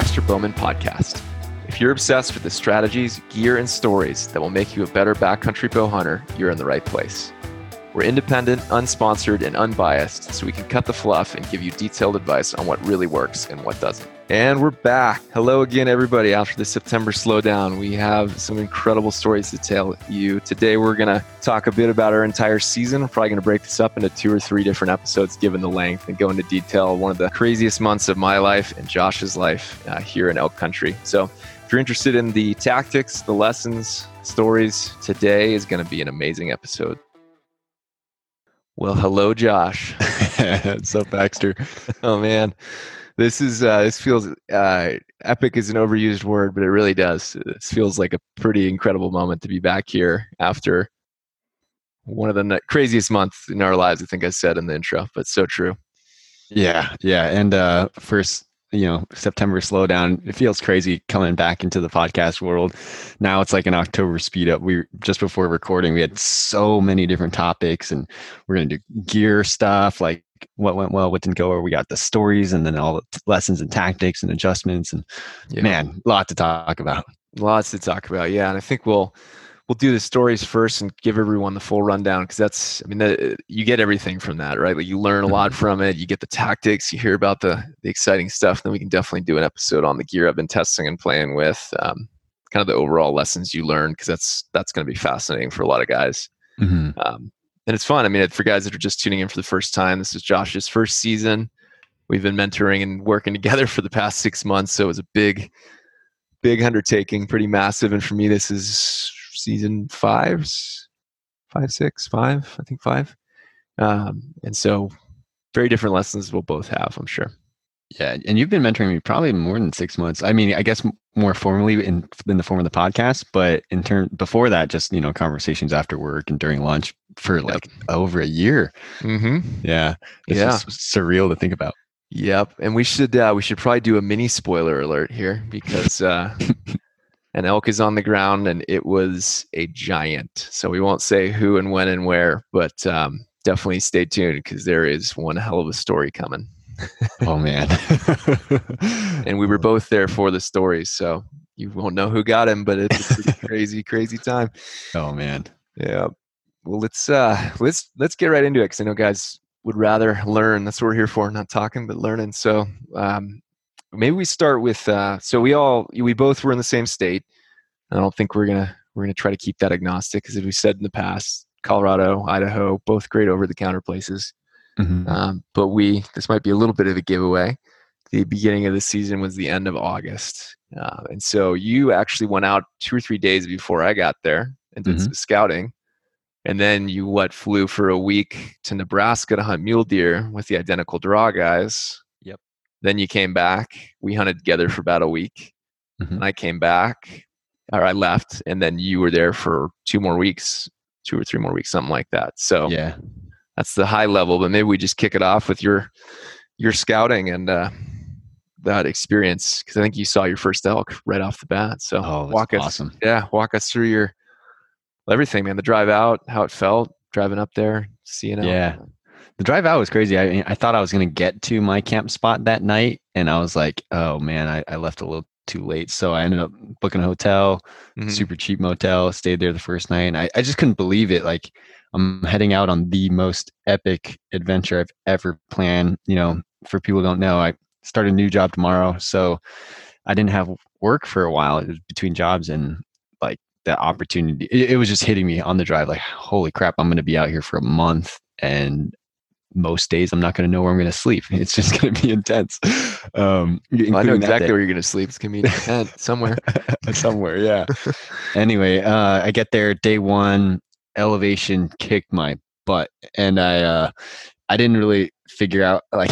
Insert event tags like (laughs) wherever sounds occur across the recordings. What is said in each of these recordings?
Baxter Bowman podcast. If you're obsessed with the strategies, gear, and stories that will make you a better backcountry bow hunter, you're in the right place. We're independent, unsponsored, and unbiased, so we can cut the fluff and give you detailed advice on what really works and what doesn't. And we're back. Hello again, everybody. After the September slowdown, we have some incredible stories to tell you. Today, we're going to talk a bit about our entire season. We're probably going to break this up into two or three different episodes given the length and go into detail. One of the craziest months of my life and Josh's life uh, here in elk country. So, if you're interested in the tactics, the lessons, stories, today is going to be an amazing episode. Well, hello, Josh. (laughs) What's up, Baxter? oh man, this is uh, this feels uh, epic is an overused word, but it really does. This feels like a pretty incredible moment to be back here after one of the craziest months in our lives. I think I said in the intro, but so true. Yeah, yeah, and uh, first you know September slowdown. It feels crazy coming back into the podcast world. Now it's like an October speed up. We just before recording, we had so many different topics, and we're gonna do gear stuff like what went well, what didn't go, or we got the stories, and then all the lessons and tactics and adjustments, and yeah. man, a lot to talk about. Lots to talk about, yeah. And I think we'll we'll do the stories first and give everyone the full rundown because that's i mean the, you get everything from that right like you learn a lot mm-hmm. from it you get the tactics you hear about the the exciting stuff then we can definitely do an episode on the gear i've been testing and playing with um, kind of the overall lessons you learn because that's that's going to be fascinating for a lot of guys mm-hmm. um, and it's fun i mean for guys that are just tuning in for the first time this is josh's first season we've been mentoring and working together for the past six months so it was a big big undertaking pretty massive and for me this is season five, five, six, five, I think five. Um, and so very different lessons we'll both have, I'm sure. Yeah, and you've been mentoring me probably more than six months. I mean, I guess more formally in in the form of the podcast, but in turn before that, just you know, conversations after work and during lunch for like yep. over a year. Mm-hmm. Yeah, it's yeah, surreal to think about. Yep, and we should uh, we should probably do a mini spoiler alert here because uh, (laughs) an elk is on the ground and it was a giant. So we won't say who and when and where, but um, definitely stay tuned because there is one hell of a story coming. oh man. (laughs) and we were both there for the story, so you won't know who got him, but it's a (laughs) crazy, crazy time. Oh man. Yeah. Well, let's uh let's let's get right into it because I know guys would rather learn. That's what we're here for, not talking, but learning. So um, maybe we start with uh, so we all we both were in the same state i don't think we're gonna we're gonna try to keep that agnostic because as we said in the past colorado idaho both great over the counter places mm-hmm. um, but we this might be a little bit of a giveaway the beginning of the season was the end of august uh, and so you actually went out two or three days before i got there and did mm-hmm. some scouting and then you what flew for a week to nebraska to hunt mule deer with the identical draw guys Yep. then you came back. We hunted together for about a week. Mm-hmm. And I came back, or I left, and then you were there for two more weeks, two or three more weeks, something like that. So yeah, that's the high level. But maybe we just kick it off with your your scouting and uh, that experience because I think you saw your first elk right off the bat. So oh, walk us, awesome. yeah, walk us through your everything, man. The drive out, how it felt, driving up there, seeing it. Yeah, the drive out was crazy. I I thought I was gonna get to my camp spot that night, and I was like, oh man, I, I left a little too late. So I ended up booking a hotel, mm-hmm. super cheap motel, stayed there the first night, and I, I just couldn't believe it. Like I'm heading out on the most epic adventure I've ever planned. You know, for people who don't know, I start a new job tomorrow, so I didn't have work for a while. It was between jobs and that opportunity. It, it was just hitting me on the drive. Like, holy crap, I'm going to be out here for a month, and most days I'm not going to know where I'm going to sleep. (laughs) It's just going to be intense. Um, well, I know exactly where you're going to sleep. It's going to be in a tent (laughs) somewhere. somewhere, yeah. (laughs) anyway, uh, I get there day one. Elevation kicked my butt, and I uh, I didn't really figure out like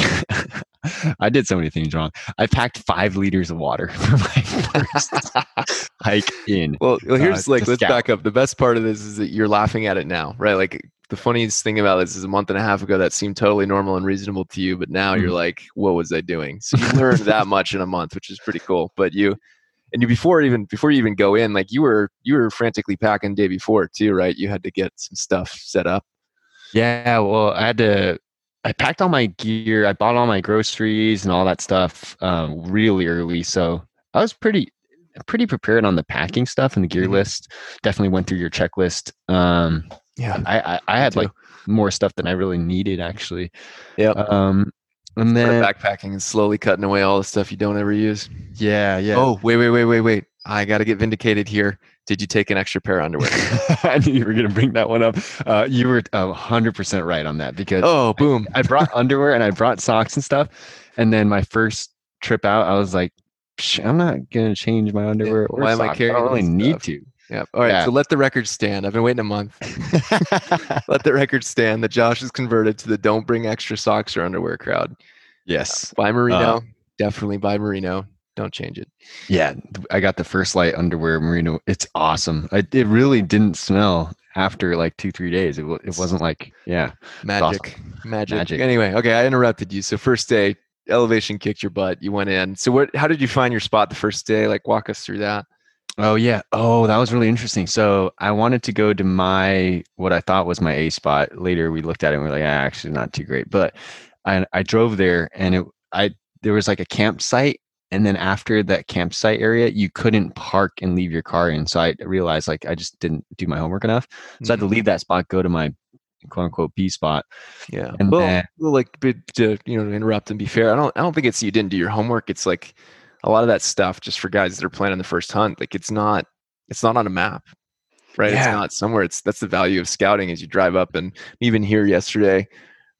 (laughs) I did so many things wrong. I packed five liters of water (laughs) for my first (laughs) hike in. Well, well here's uh, like let's scout. back up. The best part of this is that you're laughing at it now, right? Like the funniest thing about this is a month and a half ago that seemed totally normal and reasonable to you, but now mm-hmm. you're like, what was I doing? So you learned that much in a month, which is pretty cool. But you and you before even before you even go in, like you were you were frantically packing day before too, right? You had to get some stuff set up. Yeah, well, I had to I packed all my gear. I bought all my groceries and all that stuff um, really early, so I was pretty pretty prepared on the packing stuff and the gear mm-hmm. list. Definitely went through your checklist. Um, yeah, I I, I had like more stuff than I really needed actually. Yeah. Um, and then backpacking and slowly cutting away all the stuff you don't ever use. Yeah, yeah. Oh, wait, wait, wait, wait, wait. I got to get vindicated here. Did you take an extra pair of underwear? (laughs) I knew you were going to bring that one up. Uh, you were hundred percent right on that because oh, boom! I, I brought underwear and I brought socks and stuff, and then my first trip out, I was like, I'm not going to change my underwear. Yeah, why am I carrying? I don't really need to. Yeah. All right. Yeah. So let the record stand. I've been waiting a month. (laughs) let the record stand that Josh is converted to the don't bring extra socks or underwear crowd. Yes. Uh, buy Merino. Uh, Definitely buy Merino. Don't change it. Yeah. I got the First Lite underwear Merino. It's awesome. I, it really didn't smell after like two, three days. It, it wasn't like, yeah. Magic. Awesome. Magic. Magic. Anyway. Okay. I interrupted you. So first day, elevation kicked your butt. You went in. So what, how did you find your spot the first day? Like walk us through that. Oh yeah. Oh, that was really interesting. So I wanted to go to my what I thought was my A spot. Later we looked at it and we are like, yeah, actually not too great. But I I drove there and it I there was like a campsite and then after that campsite area you couldn't park and leave your car in. So I realized like I just didn't do my homework enough. So mm-hmm. I had to mm-hmm. leave that spot, go to my quote unquote B spot. Yeah. And well, then, well like to you know interrupt and be fair, I don't I don't think it's you didn't do your homework. It's like a lot of that stuff just for guys that are planning the first hunt like it's not it's not on a map right yeah. it's not somewhere it's that's the value of scouting as you drive up and even here yesterday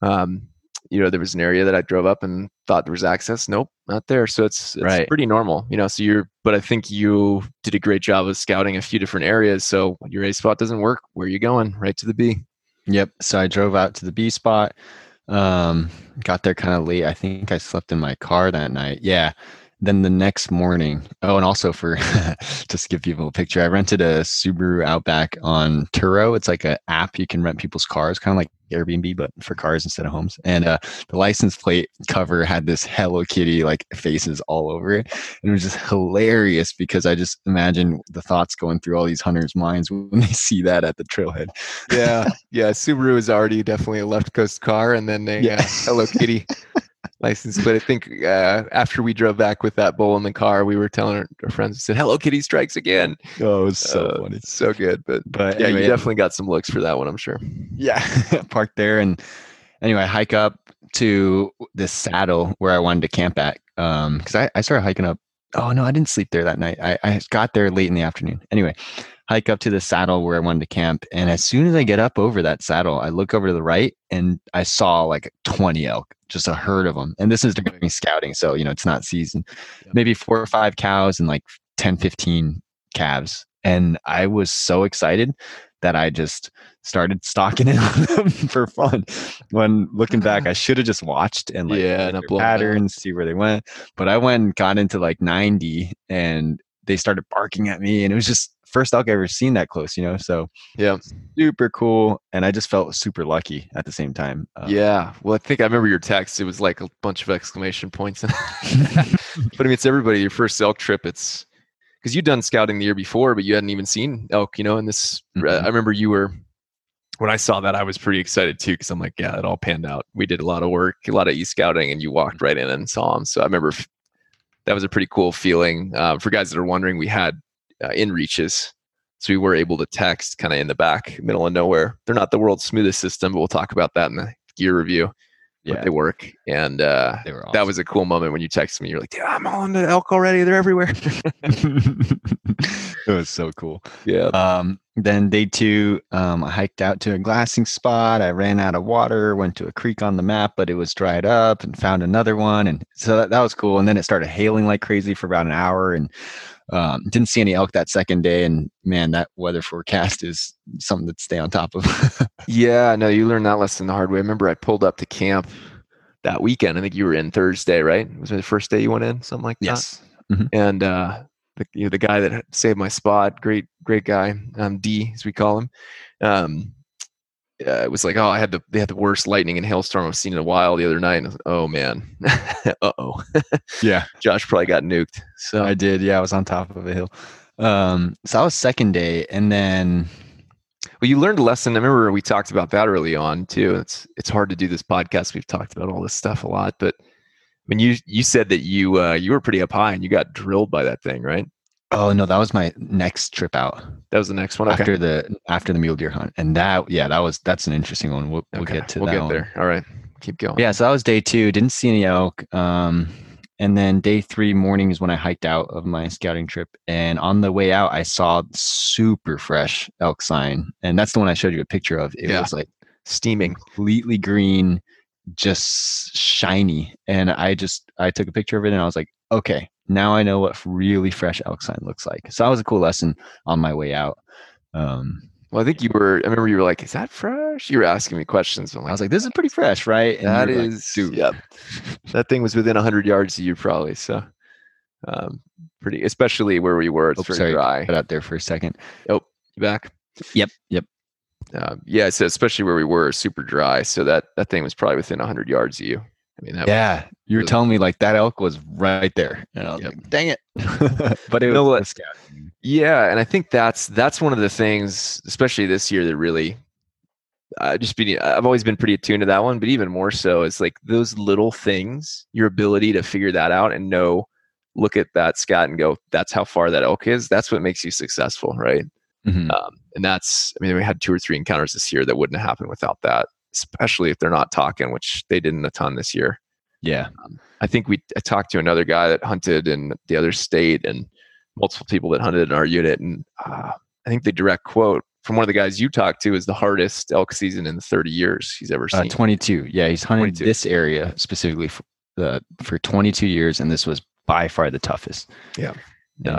um you know there was an area that i drove up and thought there was access. Nope not there. So it's, it's right. pretty normal you know so you're but i think you did a great job of scouting a few different areas. So when your a spot doesn't work where are you going? Right to the b. Yep so i drove out to the b spot um got there kind of late. I think i slept in my car that night. Yeah then the next morning, oh, and also for (laughs) just to give people a picture, I rented a Subaru Outback on Turo. It's like an app you can rent people's cars, kind of like Airbnb, but for cars instead of homes. And uh, the license plate cover had this Hello Kitty like faces all over it. And it was just hilarious because I just imagine the thoughts going through all these hunters' minds (laughs) when they see that at the trailhead. Yeah. (laughs) Yeah. Subaru is already definitely a left coast car. And then a yeah. uh, Hello Kitty license plate. I think uh, after we drove back with that bowl in the car, we were telling our, our friends, we said, Hello Kitty strikes again. Oh, it was so uh, funny. So good. But, but yeah, anyway, you definitely got some looks for that one, I'm sure. Yeah. (laughs) Parked there. And anyway, hike up to this saddle where I wanted to camp at. Um, cause I, I started hiking up. Oh no, I didn't sleep there that night. I, I got there late in the afternoon. Anyway, hike up to the saddle where I wanted to camp. And as soon as I get up over that saddle, I look over to the right and I saw like 20 elk, just a herd of them. And this is during scouting. So, you know, it's not season. Maybe four or five cows and like 10, 15 calves. And I was so excited that I just started stalking (laughs) in on them for fun. When looking back, I (laughs) should have just watched and like yeah, and patterns, see where they went. But I went and got into like 90 and they started barking at me and it was just first elk I ever seen that close, you know. So yeah, super cool, and I just felt super lucky at the same time. Um, yeah, well, I think I remember your text. It was like a bunch of exclamation points. (laughs) (laughs) but I mean, it's everybody. Your first elk trip. It's because you'd done scouting the year before, but you hadn't even seen elk, you know. And this, mm-hmm. I remember you were when I saw that, I was pretty excited too because I'm like, yeah, it all panned out. We did a lot of work, a lot of e scouting, and you walked right in and saw them. So I remember that was a pretty cool feeling. Uh, for guys that are wondering, we had uh, inReaches. So we were able to text kind of in the back, middle of nowhere. They're not the world's smoothest system, but we'll talk about that in the gear review. Yeah, they work, and uh, they awesome. that was a cool moment when you texted me. You're like, "Yeah, I'm on the elk already. They're everywhere." (laughs) it was so cool. Yeah. Um, then day two, um, I hiked out to a glassing spot. I ran out of water, went to a creek on the map, but it was dried up, and found another one, and so that, that was cool. And then it started hailing like crazy for about an hour, and um, didn't see any elk that second day, and man, that weather forecast is something to stay on top of. (laughs) yeah, no, you learned that lesson the hard way. I remember I pulled up to camp that weekend. I think you were in Thursday, right? Was it the first day you went in, something like yes. that? Mm-hmm. And uh, the you know the guy that saved my spot, great great guy, um, D as we call him. Um, uh, it was like, oh, I had the they had the worst lightning and hailstorm I've seen in a while the other night. And like, oh man, (laughs) uh oh. yeah, (laughs) Josh probably got nuked. So I did. Yeah, I was on top of a hill. Um, so I was second day, and then Well, you learned a lesson. I remember we talked about that early on too. It's it's hard to do this podcast. We've talked about all this stuff a lot, but when you you said that you uh, you were pretty up high and you got drilled by that thing, right? Oh no, that was my next trip out. That was the next one okay. after the after the mule deer hunt, and that yeah, that was that's an interesting one. We'll, we'll get to we'll get one. there. All right, keep going. Yeah, so that was day two. Didn't see any elk. Um, and then day three morning is when I hiked out of my scouting trip. And on the way out, I saw super fresh elk sign, and that's the one I showed you a picture of. It Yeah. was like Steaming. completely green, just shiny. And I just I took a picture of it, and I was like, okay, now I know what really fresh elk sign looks like. So that was a cool lesson on my way out. Um, Well, I think you were. I remember you were like, "Is that fresh?" You were asking me questions. I'm I was like, this is pretty fresh, right? And "That like, yep." That thing was within hundred yards of you, probably. So, um, pretty, especially where we were. It's Oh, very sorry, dry. cut out there for a second. Oh, You back? Yep, yep. Um, yeah, so especially where we were, super dry. So that that thing was probably within hundred yards of you. I mean, that Yeah, you were was- telling me like that elk was right there, and I was Yep. like, "Dang it!" (laughs) but it was? Yeah, and I think that's that's one of the things, especially this year, that really uh, just being. I've always been pretty attuned to that one, but even more so, it's like those little things. Your ability to figure that out and know, look at that scat and go, "That's how far that elk is." That's what makes you successful, right? Mhm. Um, and that's. I mean, we had two or three encounters this year that wouldn't have happened without that, especially if they're not talking, which they didn't a ton this year. Yeah, I think we I talked to another guy that hunted in the other state and multiple people that hunted in our unit, and uh, I think the direct quote from one of the guys you talked to is the hardest elk season in the 30 years he's ever uh, seen. 22. Yeah, he's hunted 22. this area specifically for, uh, for 22 years, and this was by far the toughest. Yeah,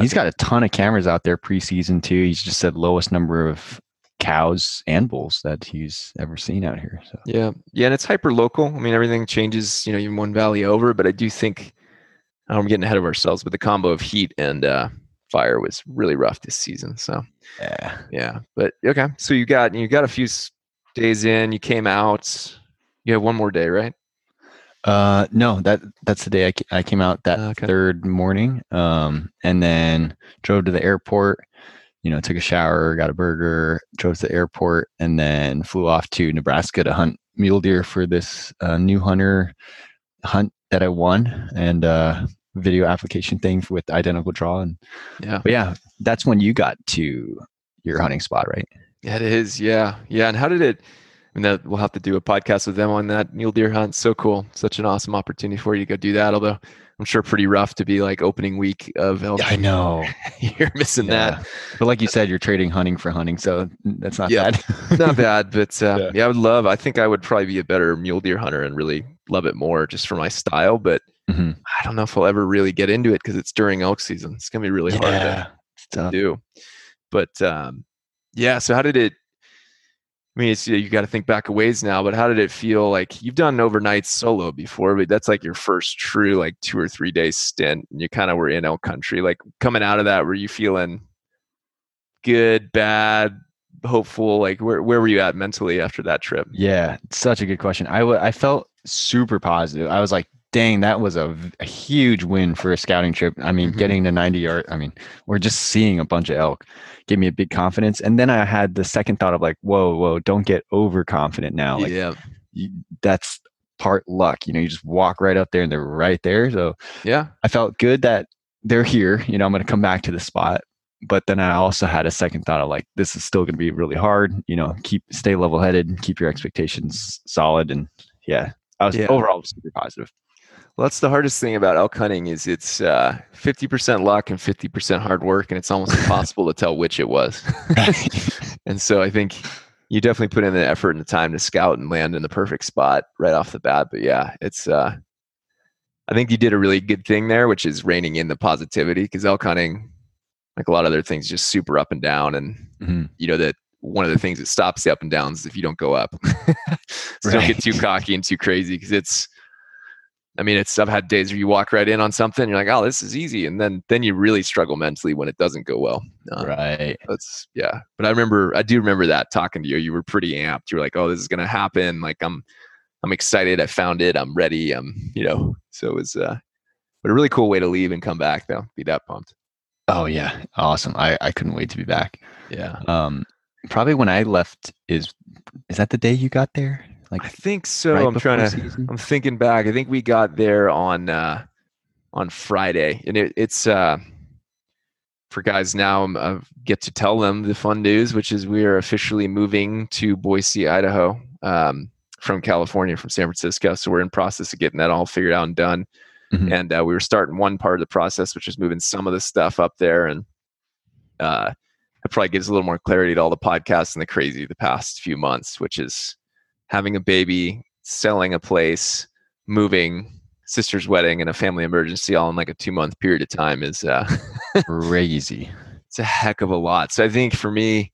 he's got a ton of cameras out there preseason too. He's just said lowest number of cows and bulls that he's ever seen out here. So yeah, yeah, and it's hyper local. I mean, everything changes, you know, even one valley over. But I do think I'm getting ahead of ourselves, but the combo of heat and uh, fire was really rough this season. So yeah, yeah, but okay. So you got you got a few days in. You came out. You have one more day, right? Uh, no, that that's the day I, I came out that Okay. third morning. Um, and then drove to the airport. You know, took a shower, got a burger, drove to the airport, and then flew off to Nebraska to hunt mule deer for this uh, new hunter hunt that I won and uh, video application thing with identical draw. And Yeah. but yeah, that's when you got to your hunting spot, right? It is. Yeah. Yeah. And how did it? And that we'll have to do a podcast with them on that mule deer hunt. So cool. Such an awesome opportunity for you to go do that. Although I'm sure pretty rough to be like opening week of elk. I know. (laughs) You're missing Yeah. But like you said, you're trading hunting for hunting, so that's not Yeah. bad. Not bad, but uh, (laughs) Yeah. yeah. I would love. I think I would probably be a better mule deer hunter and really love it more just for my style. But Mhm. I don't know if I'll ever really get into it because it's during elk season. It's gonna be really hard to Yeah. Tough. do. But um, yeah, so how did it? I mean, it's you got to think back a ways now, but how did it feel? Like you've done overnight solo before, but that's like your first true like two or three day stint, and you kind of were in elk country. Like coming out of that, were you feeling good, bad, hopeful? Like where where were you at mentally after that trip? Yeah, such a good question. I wa- I felt super positive. I was like, dang, that was a, a, huge win for a scouting trip. I mean, Mhm. getting to 90 yard, I mean, we're just seeing a bunch of elk gave me a big confidence. And then I had the second thought of like, whoa, whoa, don't get overconfident now. Like yeah, you, that's part luck. You know, you just walk right up there and they're right there. So yeah, I felt good that they're here. You know, I'm going to come back to the spot. But then I also had a second thought of like, this is still going to be really hard. You know, keep stay level headed, keep your expectations solid, and yeah, I was Yeah. overall super positive. Well, that's the hardest thing about elk hunting is it's uh, 50% luck and 50% hard work, and it's almost impossible to tell which it was. (laughs) and so I think you definitely put in the effort and the time to scout and land in the perfect spot right off the bat. But yeah, it's uh, I think you did a really good thing there, which is reining in the positivity because elk hunting, like a lot of other things, just super up and down, and Mhm. you know that one of the things that stops the up and downs is if you don't go up. (laughs) so don't get too cocky and too crazy because it's I mean, it's I've had days where you walk right in on something, you're like, oh, this is easy, and then then you really struggle mentally when it doesn't go well. Um, right. That's yeah. But I remember, I do remember that talking to you. You were pretty amped. You were like, oh, this is gonna happen. Like I'm, I'm excited. I found it. I'm ready. I'm, you know. So it was, uh, but a really cool way to leave and come back though. Be that pumped. Oh yeah, awesome. I I couldn't wait to be back. Yeah. Um, probably when I left is is that the day you got there? Like I think so. Right I'm trying to. Season? I'm thinking back. I think we got there on uh, on Friday, and it, it's uh, for guys now. I uh, get to tell them the fun news, which is we are officially moving to Boise, Idaho, um, from California, from San Francisco. So we're in process of getting that all figured out and done. Mm-hmm. And uh, we were starting one part of the process, which is moving some of the stuff up there, and uh, it probably gives a little more clarity to all the podcasts and the crazy the past few months, which is having a baby, selling a place, moving, sister's wedding, and a family emergency all in like a two month period of time is uh, crazy. (laughs) It's a heck of a lot. So I think for me,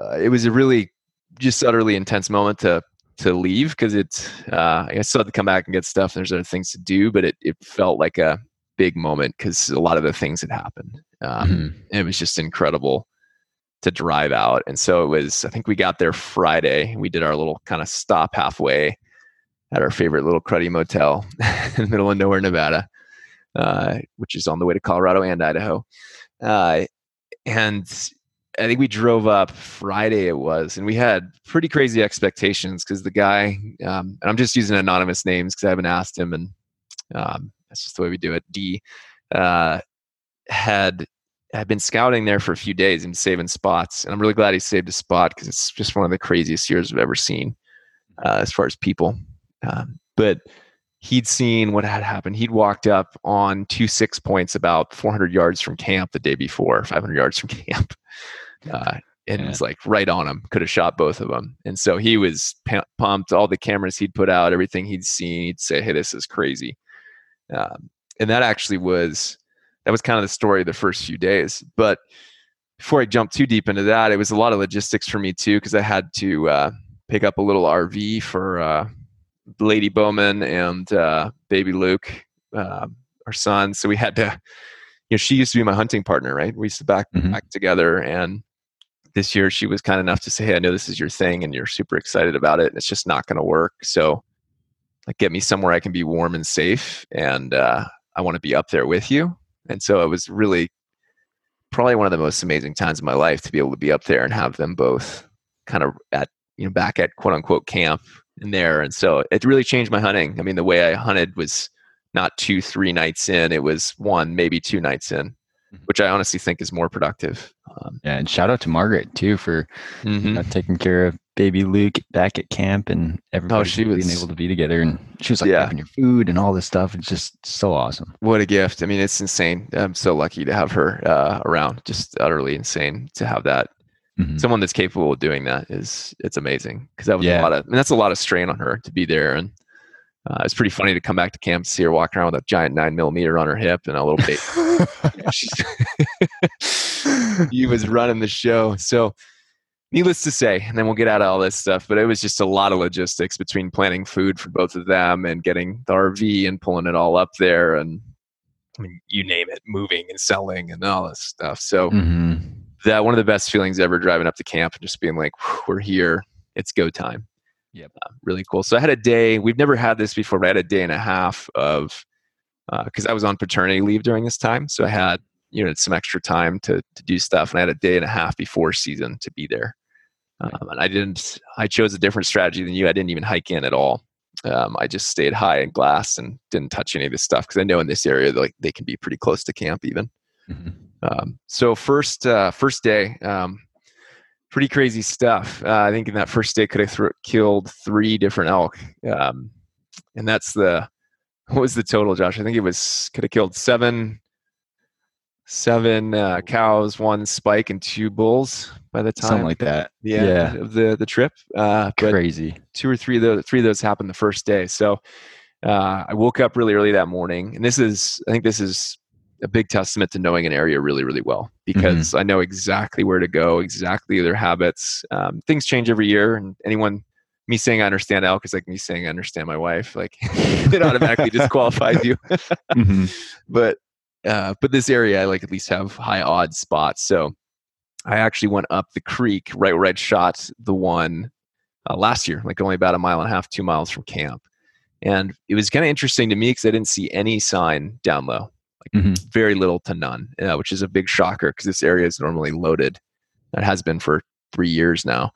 uh, it was a really just utterly intense moment to to leave because it's uh, I still had to come back and get stuff. And there's other things to do, but it it felt like a big moment because a lot of the things had happened. Um, mm-hmm. It was just incredible to drive out. And so it was, I think we got there Friday. We did our little kind of stop halfway at our favorite little cruddy motel (laughs) in the middle of nowhere, Nevada, uh, which is on the way to Colorado and Idaho. Uh, and I think we drove up Friday, it was, and we had pretty crazy expectations because the guy, um, and I'm just using anonymous names because I haven't asked him, and um, that's just the way we do it. D uh, had had been scouting there for a few days and saving spots, and I'm really glad he saved a spot because it's just one of the craziest years I've ever seen uh, as far as people. Um, but he'd seen what had happened. He'd walked up on two six points about 400 yards from camp the day before, 500 yards from (laughs) camp. Uh, and yeah. was like right on him. Could have shot both of them. And so he was pumped. All the cameras he'd put out, everything he'd seen, he'd say, "Hey, this is crazy." Um, and that actually was that was kind of the story of the first few days. But before I jump too deep into that, it was a lot of logistics for me too because I had to uh, pick up a little RV for uh, Lady Bowman and uh, baby Luke, um, our son. So we had to, you know, she used to be my hunting partner, right? We used to back mm-hmm. back together, and this year she was kind enough to say, "Hey, I know this is your thing, and you're super excited about it, and it's just not going to work." So like get me somewhere I can be warm and safe, and uh, I want to be up there with you. And so it was really probably one of the most amazing times of my life to be able to be up there and have them both kind of at you know back at quote unquote camp in there. And so it really changed my hunting. I mean, the way I hunted was not two, three nights in; it was one, maybe two nights in. Mm-hmm. which I honestly think is more productive. Um, yeah, and shout out to Margaret too for mm-hmm. you know, taking care of baby Luke back at camp and everybody oh, she was, being able to be together. And she was like yeah. having your food and all this stuff. It's just so awesome. What a gift! I mean, it's insane. I'm so lucky to have her uh, around. Just utterly insane to have that. Mm-hmm. Someone that's capable of doing that is it's amazing because that was yeah. a lot of. I mean, that's a lot of strain on her to be there and uh, it's pretty funny to come back to camp see her walking around with a giant nine millimeter on her hip and a little (laughs) (laughs) he was running the show. So, needless to say, and then we'll get out of all this stuff, but it was just a lot of logistics between planning food for both of them and getting the RV and pulling it all up there. And I mean, you name it, moving and selling and all this stuff. So, mm-hmm. that one of the best feelings ever driving up to camp and just being like, we're here, it's go time. Yep. Uh, really cool. So I had a day, we've never had this before, but I had a day and a half of, because uh, I was on paternity leave during this time. So I had, you know, some extra time to, to do stuff. And I had a day and a half before season to be there. Um, and I didn't, I chose a different strategy than you. I didn't even hike in at all. Um, I just stayed high in glass and didn't touch any of this stuff because I know in this area like they can be pretty close to camp even. Mm-hmm. Um, so first uh, first day, um, pretty crazy stuff. Uh, I think in that first day could have th- killed three different elk, um, and that's the what was the total, Josh? I think it was could have killed seven seven uh, cows, one spike, and two bulls by the time something like that. Yeah, yeah. of the the trip. Uh, Crazy. Two or three of those three of those happened the first day. So uh, I woke up really early that morning, and this is I think this is a big testament to knowing an area really, really well because mm-hmm. I know exactly where to go, exactly their habits. Um, things change every year, and anyone, me saying I understand elk is like me saying I understand my wife. Like (laughs) it automatically disqualifies (laughs) you. mm-hmm. (laughs) But uh, but this area, I like at least have high odds spots. So I actually went up the creek right where I'd shot the one uh, last year, like only about a mile and a half, two miles from camp. And it was kind of interesting to me because I didn't see any sign down low like mm-hmm. very little to none, uh, which is a big shocker because this area is normally loaded That has been for three years now,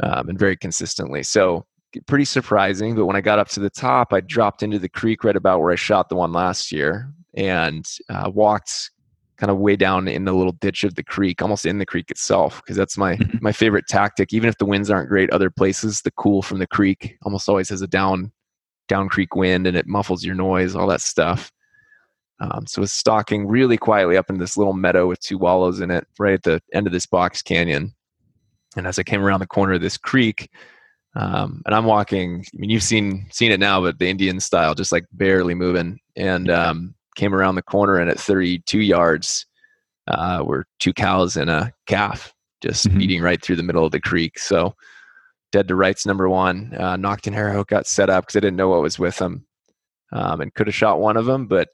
um, and very consistently. So pretty surprising. But when I got up to the top, I dropped into the creek right about where I shot the one last year, and uh, walked kind of way down in the little ditch of the creek, almost in the creek itself, because that's my mm-hmm. my favorite tactic. Even if the winds aren't great, other places the cool from the creek almost always has a down down creek wind, and it muffles your noise, all that stuff. Um, so it's stalking really quietly up in this little meadow with two wallows in it, right at the end of this box canyon. And as I came around the corner of this creek, um, and I'm walking. I mean, you've seen seen it now, but the Indian style, just like barely moving. And um, came around the corner, and at 32 yards, uh, were two cows and a calf just mm-hmm. eating right through the middle of the creek. So dead to rights number one. Uh, Nocton Arrowhook got set up because I didn't know what was with them, um, and could have shot one of them, but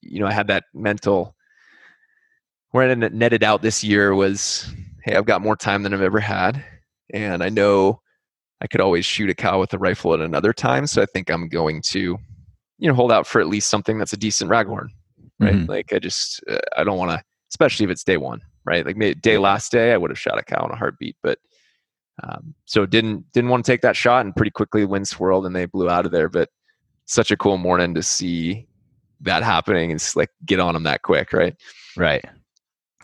you know I had that mental. Where I netted out this year was, hey, I've got more time than I've ever had, and I know I could always shoot a cow with a rifle at another time. So I think I'm going to, you know, hold out for at least something that's a decent raghorn, right? Mm-hmm. Like I just, uh, I don't want to, especially if it's day one, right? Like maybe day last day, I would have shot a cow in a heartbeat, but um, so didn't didn't want to take that shot, and pretty quickly the wind swirled and they blew out of there. But such a cool morning to see that happening and like get on them that quick, right? Right.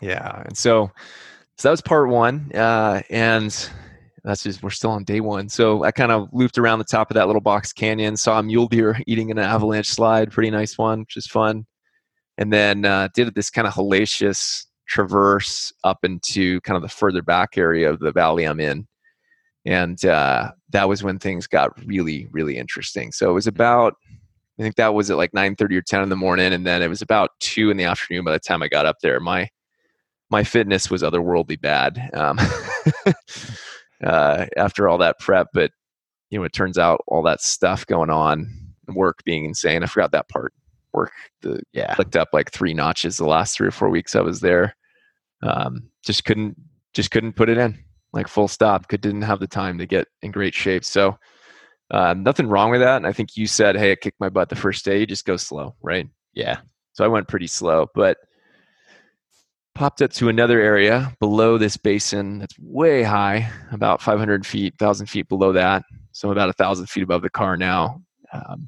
Yeah, and so so that was part one, uh, and that's just we're still on day one. So I kind of looped around the top of that little box canyon, saw a mule deer (laughs) eating an avalanche slide, pretty nice one, which is fun. And then uh, did this kind of hellacious traverse up into kind of the further back area of the valley I'm in. And uh, that was when things got really, really interesting. So it was about, I think that was at like 9:30 or 10 in the morning, and then it was about two in the afternoon by the time I got up there. My my fitness was otherworldly bad. Um, (laughs) uh, after all that prep. But you know, it turns out all that stuff going on, work being insane. I forgot that part. Work, the yeah, clicked up like three notches the last three or four weeks I was there. Um, just couldn't, just couldn't put it in. Like full stop. Could didn't have the time to get in great shape. So uh, nothing wrong with that. And I think you said, "Hey, I kicked my butt the first day. You just go slow, right?" Yeah. So I went pretty slow, but popped up to another area below this basin that's way high, about 500 feet, 1,000 feet below that. So I'm about 1,000 feet above the car now. Um,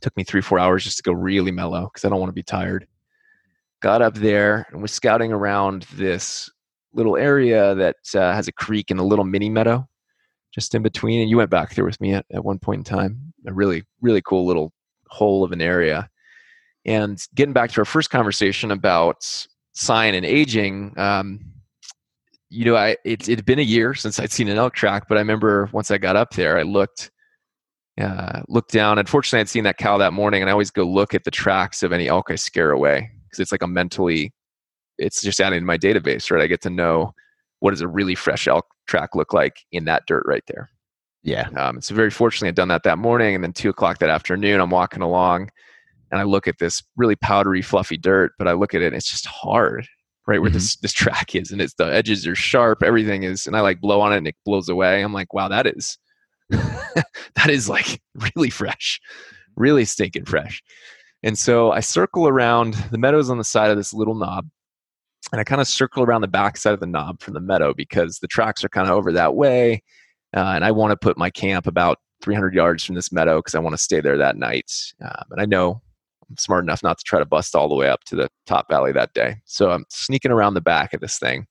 took me three, four hours just to go really mellow because I don't want to be tired. Got up there and was scouting around this little area that uh, has a creek and a little mini meadow just in between. And you went back there with me at, at one point in time. A really, really cool little hole of an area. And getting back to our first conversation about sign and aging, um, you know, I it had been a year since I'd seen an elk track, but I remember once I got up there, I looked uh, looked down. Unfortunately, I'd seen that cow that morning, and I always go look at the tracks of any elk I scare away because it's like a mentally, it's just adding to my database, right? I get to know what does a really fresh elk track look like in that dirt right there. Yeah. Um, so very fortunately, I'd done that that morning, and then two o'clock that afternoon, I'm walking along, and I look at this really powdery, fluffy dirt, but I look at it and it's just hard, right where mm-hmm. this this track is, and it's the edges are sharp, everything is, and I like blow on it and it blows away. I'm like, wow, that is (laughs) that is like really fresh, really stinking fresh. And so I circle around the meadows on the side of this little knob, and I kind of circle around the back side of the knob from the meadow because the tracks are kind of over that way, uh, and I want to put my camp about 300 yards from this meadow because I want to stay there that night. Um, and I know smart enough not to try to bust all the way up to the top valley that day. So I'm sneaking around the back of this thing.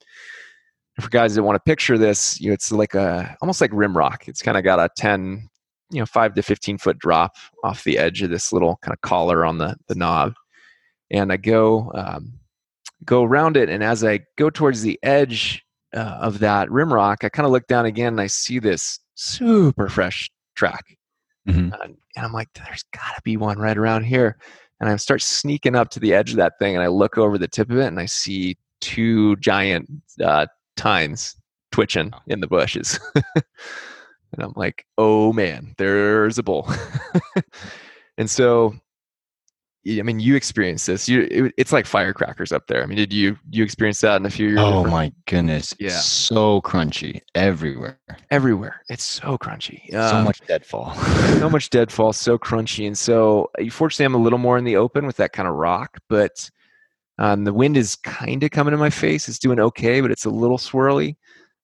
For guys that want to picture this, you know, it's like a almost like rim rock. It's kind of got a 10, you know, five to 15 foot drop off the edge of this little kind of collar on the, the knob. And I go, um, go around it. And as I go towards the edge uh, of that rim rock, I kind of look down again and I see this super fresh track. Mm-hmm. Uh, and I'm like, there's got to be one right around here and I start sneaking up to the edge of that thing, and I look over the tip of it, and I see two giant uh, tines twitching in the bushes. (laughs) and I'm like, oh man, there's a bull. (laughs) and so, I mean, you experienced this. You, it, it's like firecrackers up there. I mean, did you you experience that in a few years? Oh my goodness! Yeah, so crunchy everywhere. Everywhere, it's so crunchy. so um, much deadfall. (laughs) so much (laughs) deadfall. So crunchy, and so fortunately, I'm a little more in the open with that kind of rock, but Um, the wind is kind of coming in my face. It's doing okay, but it's a little swirly.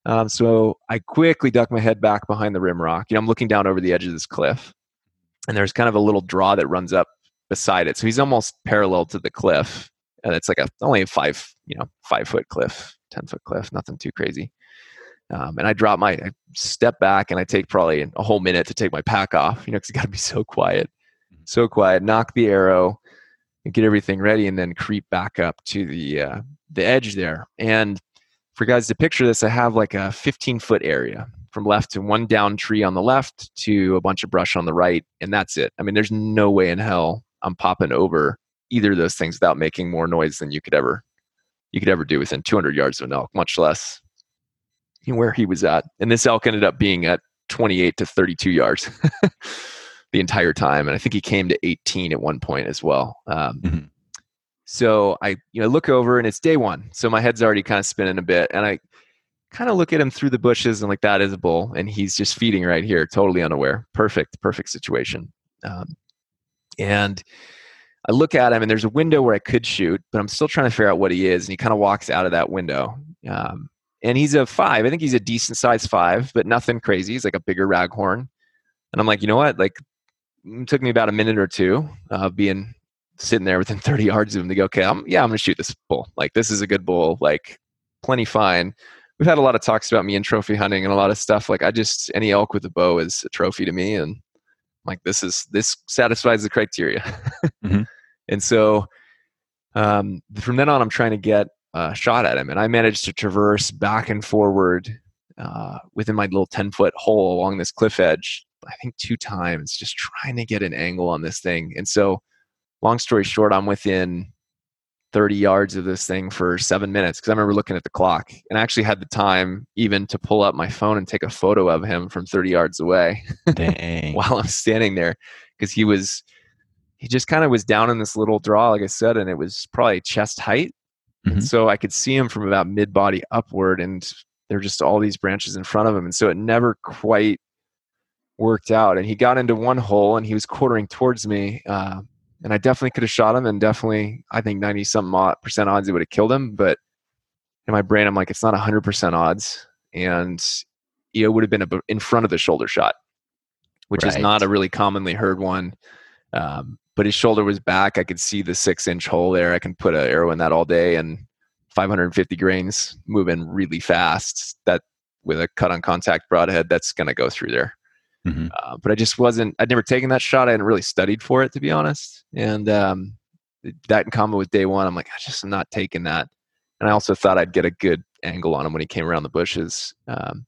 Um, so I quickly duck my head back behind the rim rock. You know, I'm looking down over the edge of this cliff, and there's kind of a little draw that runs up beside it. So he's almost parallel to the cliff, and it's like a only a five, you know, five foot cliff, ten foot cliff, nothing too crazy. Um, and I drop my, I step back, and I take probably a whole minute to take my pack off. You know, because it's got to be so quiet, mm-hmm. so quiet. Knock the arrow, and get everything ready, and then creep back up to the uh, the edge there. And for guys to picture this, I have like a 15 foot area from left to one down tree on the left to a bunch of brush on the right, and that's it. I mean, there's no way in hell I'm popping over either of those things without making more noise than you could ever you could ever do within 200 yards of an elk, much less where he was at. And this elk ended up being at 28 to 32 yards (laughs) the entire time, and I think he came to 18 at one point as well. Um, mm-hmm. So I, you know, look over and it's day one. So my head's already kind of spinning a bit, and I kind of look at him through the bushes and like that is a bull, and he's just feeding right here, totally unaware. Perfect, perfect situation. Um, and I look at him, and there's a window where I could shoot, but I'm still trying to figure out what he is. And he kind of walks out of that window. Um, and he's a five. I think he's a decent size five, but nothing crazy. He's like a bigger raghorn. And I'm like, you know what? Like, it took me about a minute or two of being sitting there within (laughs) 30 yards of him to go, okay, I'm, yeah, I'm going to shoot this bull. Like, this is a good bull, like, plenty fine. We've had a lot of talks about me and trophy hunting and a lot of stuff. Like, I just, any elk with a bow is a trophy to me. And like, this is, this satisfies the criteria. mm-hmm. (laughs) And so, um, from then on, I'm trying to get a shot at him. And I managed to traverse back and forward uh, within my little 10 foot hole along this cliff edge, I think two times, just trying to get an angle on this thing. And so, long story short, I'm within 30 yards of this thing for seven minutes because I remember looking at the clock and I actually had the time even to pull up my phone and take a photo of him from 30 yards away (laughs) while I'm standing there because he was, he just kind of was down in this little draw, like I said, and it was probably chest height. Mm-hmm. so I could see him from about mid body upward and there were just all these branches in front of him. And so it never quite worked out. And he got into one hole and he was quartering towards me. Uh, and I definitely could have shot him, and definitely I think ninety something percent odds it would have killed him. But in my brain, I'm like, it's not hundred percent odds, and it would have been in front of the shoulder shot, which right. is not a really commonly heard one. Um, but his shoulder was back. I could see the six inch hole there. I can put an arrow in that all day, and 550 grains moving really fast. That with a cut on contact broadhead, that's going to go through there. Mm-hmm. Uh, but I just wasn't. I'd never taken that shot. I hadn't really studied for it, to be honest. And um, that in common with day one, I'm like, I just am not taking that. And I also thought I'd get a good angle on him when he came around the bushes. Um,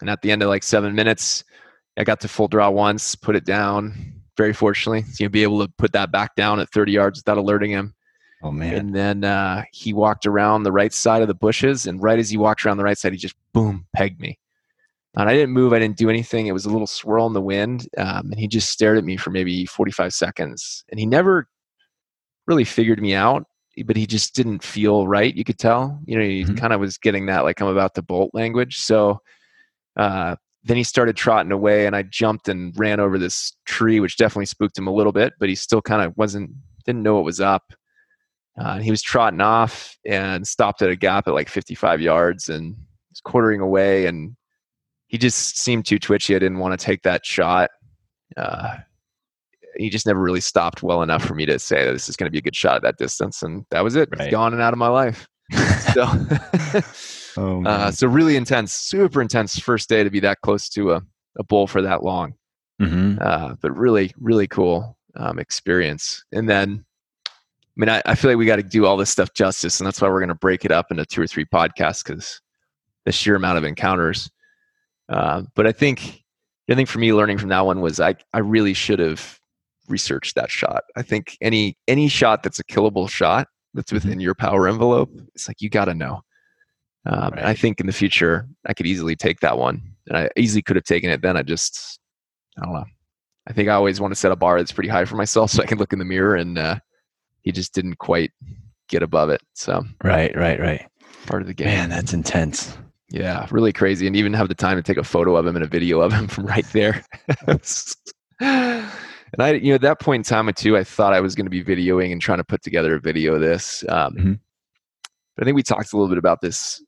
and at the end of like seven minutes, I got to full draw once, put it down. Very fortunately, so you'll be able to put that back down at 30 yards without alerting him. Oh man! And then uh, he walked around the right side of the bushes, and right as he walked around the right side, he just boom pegged me. And I didn't move. I didn't do anything. It was a little swirl in the wind. Um, and he just stared at me for maybe 45 seconds. And he never really figured me out, but he just didn't feel right. You could tell. You know, he mm-hmm. kind of was getting that, like, I'm about to bolt language. So uh, then he started trotting away, and I jumped and ran over this tree, which definitely spooked him a little bit, but he still kind of wasn't, didn't know what was up. Uh, and he was trotting off and stopped at a gap at like 55 yards and was quartering away and he just seemed too twitchy. I didn't want to take that shot. Uh, he just never really stopped well enough for me to say that this is going to be a good shot at that distance, and that was it. Right. It's gone and out of my life. so, (laughs) oh, (laughs) uh, so really intense, super intense first day to be that close to a, a bull for that long. Mm-hmm. Uh, but really, really cool um, experience. And then, I mean, I, I feel like we got to do all this stuff justice, and that's why we're going to break it up into two or three podcasts because the sheer amount of encounters. Uh, but I think I think for me, learning from that one was I I really should have researched that shot. I think any any shot that's a killable shot that's mm-hmm. within your power envelope, it's like you got to know. Um, right. I think in the future I could easily take that one, and I easily could have taken it. Then I just I don't know. I think I always want to set a bar that's pretty high for myself so I can look in the mirror, and uh, he just didn't quite get above it. So right, right, right. Part of the game. Man, that's intense. Yeah, really crazy. And even have the time to take a photo of him and a video of him (laughs) from right there. (laughs) and I, you know, at that point in time too, I thought I was going to be videoing and trying to put together a video of this. Um, mm-hmm. But I think we talked a little bit about this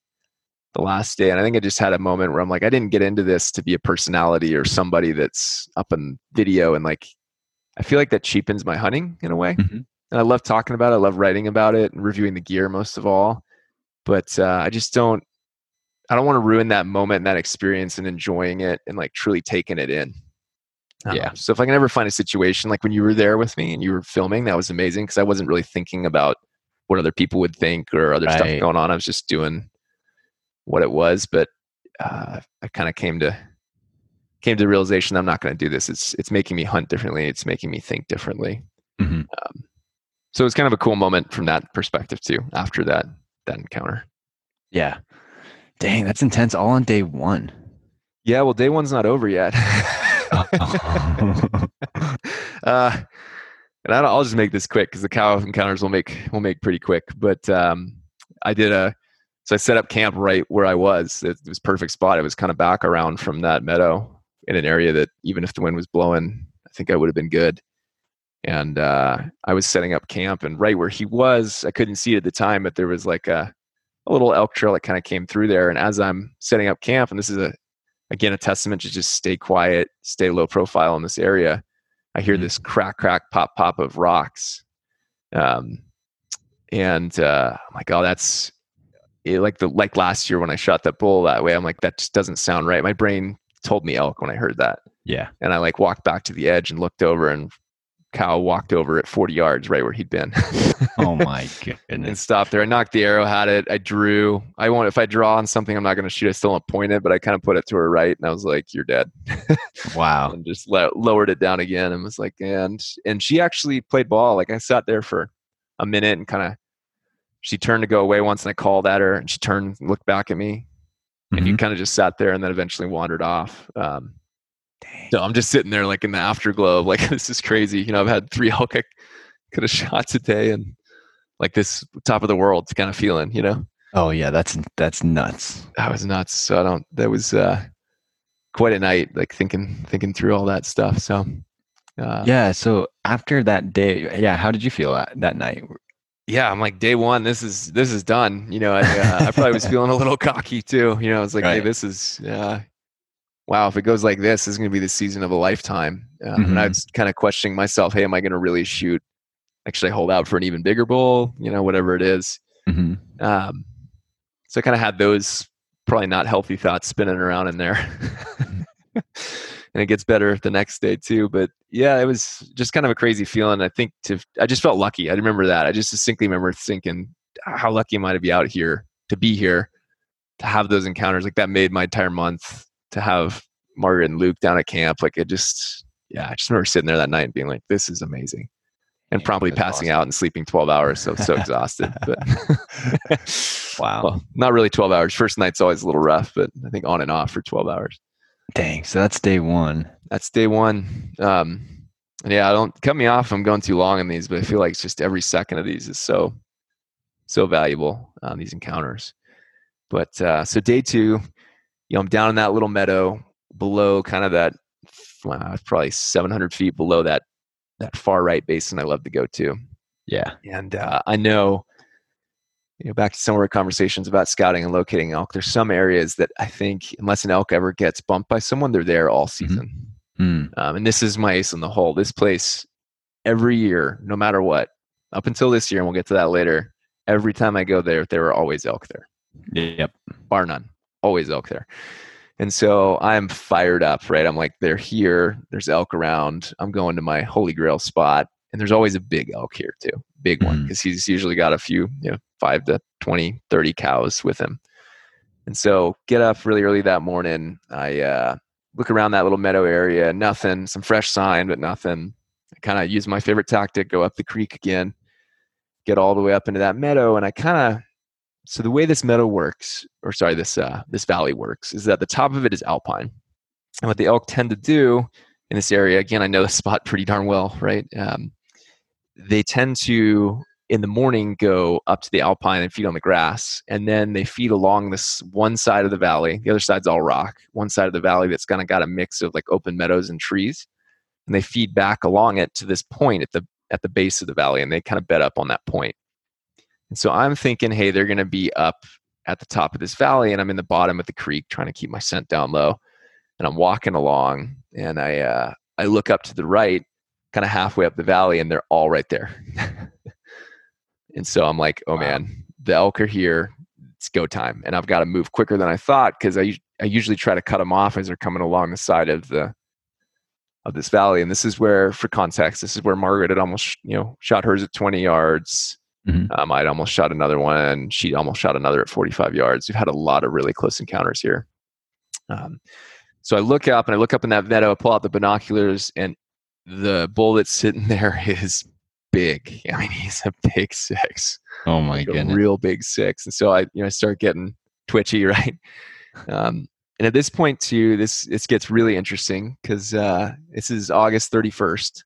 the last day, and I think I just had a moment where I'm like, I didn't get into this to be a personality or somebody that's up in video, and like, I feel like that cheapens my hunting in a way. Mm-hmm. And I love talking about it. I love writing about it and reviewing the gear most of all. But uh, I just don't. I don't want to ruin that moment and that experience and enjoying it and like truly taking it in. Yeah. So if I can ever find a situation like when you were there with me and you were filming, that was amazing because I wasn't really thinking about what other people would think or other right. stuff going on. I was just doing what it was. But uh, I kind of came to came to the realization I'm not going to do this. It's it's making me hunt differently. It's making me think differently. Mm-hmm. Um, so it's kind of a cool moment from that perspective too. After that that encounter. Yeah. Dang, that's intense. All on day one. Yeah. Well, day one's not over yet. (laughs) (laughs) uh, and I will just make this quick because the cow encounters will make will make pretty quick. But um, I did a so I set up camp right where I was. It, it was perfect spot. It was kind of back around from that meadow in an area that even if the wind was blowing, I think I would have been good. And uh, I was setting up camp, and right where he was, I couldn't see it at the time, but there was like a, a little elk trail that kind of came through there. And as I'm setting up camp, and this is a again a testament to just stay quiet, stay low profile in this area. I hear mm-hmm. this crack, crack, pop, pop of rocks, um, and uh, I'm like, oh, that's it, like the like last year when I shot that bull that way. I'm like, that just doesn't sound right. My brain told me elk when I heard that. Yeah, and I like walked back to the edge and looked over, and cow walked over at 40 yards right where he'd been. (laughs) oh my goodness. and stopped there. I nocked the arrow, had it. I drew. I want if I draw on something I'm not going to shoot, I still don't point it, but I kind of put it to her right and I was like, You're dead. (laughs) wow. and just lowered it down again and was like, and and she actually played ball. Like I sat there for a minute and kind of she turned to go away once and I called at her and she turned and looked back at me. Mm-hmm. And you kind of just sat there and then eventually wandered off. Um, so I'm just sitting there like in the afterglow of like (laughs) this is crazy. You know, I've had three (laughs) elk I could have shot today and like this top of the world kind of feeling, you know. Oh yeah, that's that's nuts. That was nuts. So I don't that was uh quite a night, like thinking thinking through all that stuff. So uh, yeah, so after that day, yeah, how did you feel that, that night? Yeah, I'm like day one. This is this is done. You know, I, uh, I probably was (laughs) feeling a little cocky too. You know, I was like, right. hey, this is uh, wow, if it goes like this, this is going to be the season of a lifetime. Um, mm-hmm. And I mm-hmm. was kind of questioning myself, hey, am I going to really shoot? Actually, hold out for an even bigger bull, you know, whatever it is. Mm-hmm. Um, so I kind of had those probably not healthy thoughts spinning around in there. (laughs) and it gets better the next day too. But yeah, it was just kind of a crazy feeling. I think to I just felt lucky. I remember that. I just distinctly remember thinking, how lucky am I to be out here, to be here, to have those encounters. Like that made my entire month to have Margaret and Luke down at camp. Like it just, yeah, I just remember sitting there that night and being like, this is amazing. And yeah, promptly passing awesome. out and sleeping 12 hours. So, so (laughs) exhausted. But (laughs) wow. Well, not really 12 hours. First night's always a little rough, but I think on and off for 12 hours. Dang. So that's day one. That's day one. Um, yeah, I don't cut me off. I'm going too long on these, but I feel like it's just every second of these is so, so valuable on um, these encounters. But uh, so day two, you know, I'm down in that little meadow below kind of that, well, probably 700 feet below that that far right basin I love to go to. Yeah. And uh, I know, you know, back to some of our conversations about scouting and locating elk, there's some areas that I think, unless an elk ever gets bumped by someone, they're there all mm-hmm. season. Mm-hmm. Um, and this is my ace in the hole. This place, every year, no matter what, up until this year, and we'll get to that later, every time I go there, there are always elk there. Yep. Bar none always elk there. And so I'm fired up, right? I'm like, they're here. There's elk around. I'm going to my holy grail spot. And there's always a big elk here too, big one, because mm. he's usually got a few, you know, five to 20, 30 cows with him. And so get up really early that morning. I uh, look around that little meadow area, nothing, some fresh sign, but nothing. I kind of use my favorite tactic, go up the creek again, get all the way up into that meadow. And I kind of so the way this meadow works, or sorry, this uh, this valley works, is that the top of it is alpine, and what the elk tend to do in this area, again, I know the (laughs) spot pretty darn well, right? Um, they tend to in the morning go up to the alpine and feed on the grass, and then they feed along this one side of the valley. The other side's all rock. One side of the valley that's kind of got a mix of like open meadows and trees. and they feed back along it to this point at the at the base of the valley, and they kind of bed up on that point. And so I'm thinking, hey, they're going to be up at the top of this valley, and I'm in the bottom of the creek trying to keep my scent down low. And I'm walking along, and I uh, I look up to the right, kind of halfway up the valley, and they're all right there. (laughs) and so I'm like, oh wow. man, the elk are here. It's go time, and I've got to move quicker than I thought because I I usually try to cut them off as they're coming along the side of the of this valley. And this is where, for context, this is where Margaret had almost you know shot hers at 20 yards. Mm-hmm. Um, I'd almost shot another one. She almost shot another at 45 yards. We've had a lot of really close encounters here. Um, so I look up and I look up in that meadow, pull out the binoculars, and the bull that's sitting (laughs) there is big. I mean, he's a big six. Oh my like goodness, real big six. And so I, you know, I start getting twitchy, (laughs) right? Um, and at this point, too, this this gets really interesting because uh, this is August 31st,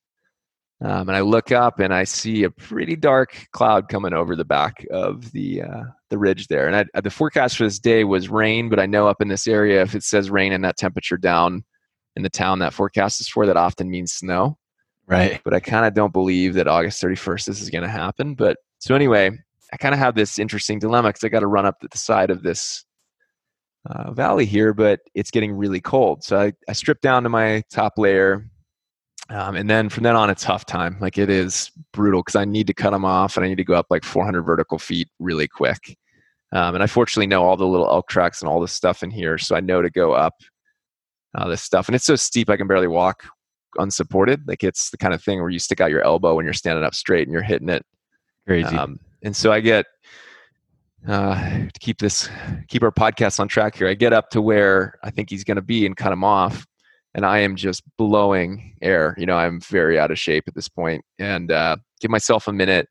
um, and I look up and I see a pretty dark cloud coming over the back of the uh, the ridge there. And I, the forecast for this day was rain, but I know up in this area, if it says rain and that temperature down in the town that forecast is for, that often means snow. Right. But I kind of don't believe that August 31st this is going to happen. But so anyway, I kind of have this interesting dilemma because I got to run up to the side of this uh, valley here, but it's getting really cold. So I, I strip down to my top layer um, and then from then on, it's tough time. Like it is brutal because I need to cut them off and I need to go up like 400 vertical feet really quick. Um, and I fortunately know all the little elk tracks and all this stuff in here, so I know to go up uh, this stuff. And it's so steep I can barely walk unsupported. Like it's the kind of thing where you stick out your elbow when you're standing up straight and you're hitting it. Crazy. Um, and so I get uh, to keep this keep our podcast on track here. I get up to where I think he's going to be and cut him off and I am just blowing air. You know, I'm very out of shape at this point, and uh, give myself a minute.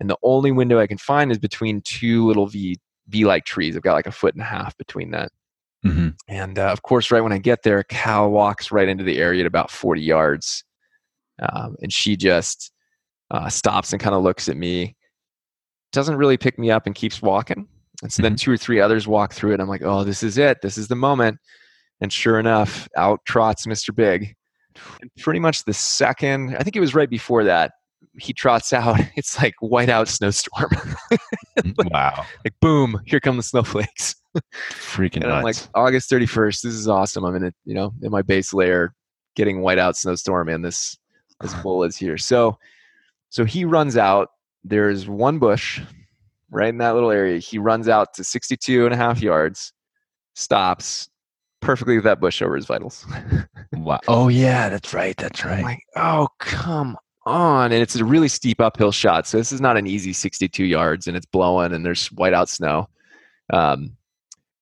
And the only window I can find is between two little V V like trees. I've got like a foot and a half between that. Mm-hmm. And uh, of course, right when I get there, cow walks right into the area at about 40 yards, um, and she just uh, stops and kind of looks at me. Doesn't really pick me up and keeps walking. And so mm-hmm. then two or three others walk through it. I'm like, oh, this is it. This is the moment. And sure enough, out trots Mr. Big. And pretty much the second, I think it was right before that, he trots out. (laughs) It's like whiteout snowstorm. (laughs) like, wow. Like boom, here come the snowflakes. Freaking and I'm like, August 31st, this is awesome. I'm in it, you know, in my base layer getting whiteout snowstorm and this this (sighs) bull is here. So so he runs out. There's one bush right in that little area. He runs out to 62 and a half yards, stops, perfectly with that bush over his vitals. (laughs) wow. Oh yeah, that's right. That's right. Like, oh come on. And it's a really steep uphill shot. So this is not an easy 62 yards and it's blowing and there's whiteout snow. Um,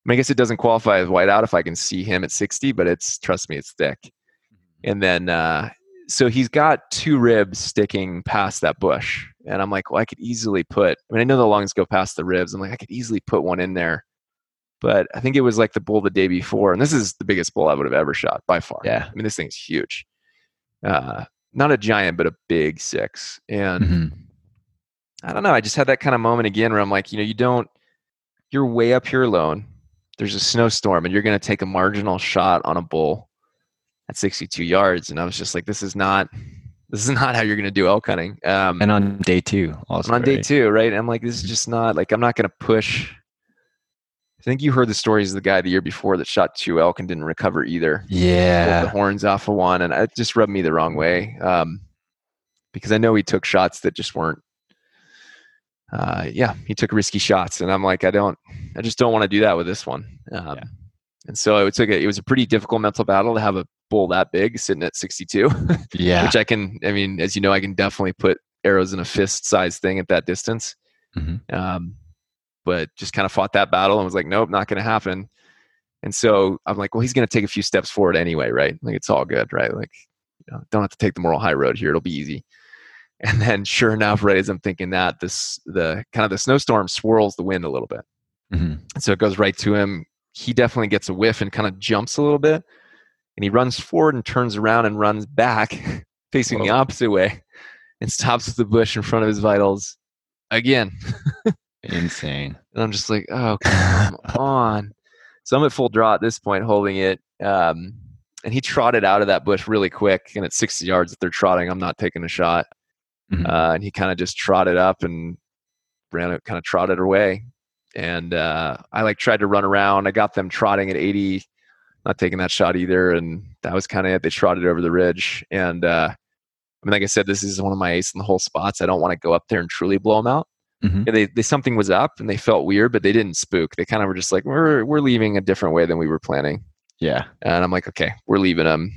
I guess it doesn't qualify as whiteout if I can see him at 60, but it's trust me, it's thick. Mm-hmm. And then uh, so he's got two ribs sticking past that bush. And I'm like, well, I could easily put I mean, I know the lungs go past the ribs. I'm like, I could easily put one in there but I think it was like the bull the day before, and this is the biggest bull I would have ever shot by far. Yeah, I mean this thing's huge, uh, not a giant, but a big six. And mm-hmm. I don't know, I just had that kind of moment again where I'm like, you know, you don't, you're way up here alone. There's a snowstorm, and you're going to take a marginal shot on a bull at 62 yards, and I was just like, this is not. This is not how you're going to do elk hunting. Um, and on day two, also. on right? day two, right? I'm like, this is just not like I'm not going to push I think you heard the stories of the guy the year before that shot two elk and didn't recover either. Yeah, the horns off of one, and it just rubbed me the wrong way um, because I know he took shots that just weren't. Uh, yeah, he took risky shots, and I'm like, I don't, I just don't want to do that with this one. Um, yeah. And so it took a, it was a pretty difficult mental battle to have a bull that big sitting at 62. (laughs) yeah, which I can, I mean, as you know, I can definitely put arrows in a fist size thing at that distance. Mm-hmm. Um, but just kind of fought that battle and was like, nope, not going to happen. And so I'm like, well, he's going to take a few steps forward anyway, right? Like it's all good, right? Like, you know, don't have to take the moral high road here. It'll be easy. (laughs) And then, sure enough, right as I'm thinking that, this the kind of the snowstorm swirls the wind a little bit, mm-hmm. so it goes right to him. He definitely gets a whiff and kind of jumps a little bit, and he runs forward and turns around and runs back, (laughs) facing Whoa. the opposite way, and stops with the bush in front of his vitals again. (laughs) Insane. And I'm just like, oh, (laughs) come on. So I'm at full draw at this point, holding it. Um, and he trotted out of that bush really quick. And at 60 yards, if they're trotting, I'm not taking a shot. Mm-hmm. Uh, and he kind of just trotted up and ran it, kind of trotted away. And uh, I like tried to run around. I got them trotting at 80, not taking that shot either. And that was kind of it. They trotted over the ridge. And uh, I mean, like I said, this is one of my ace in the hole spots. I don't want to go up there and truly blow them out. Mm-hmm. they, they something was up and they felt weird, but they didn't spook. They kind of were just like, we're we're leaving a different way than we were planning. Yeah. And I'm like, okay, we're leaving them.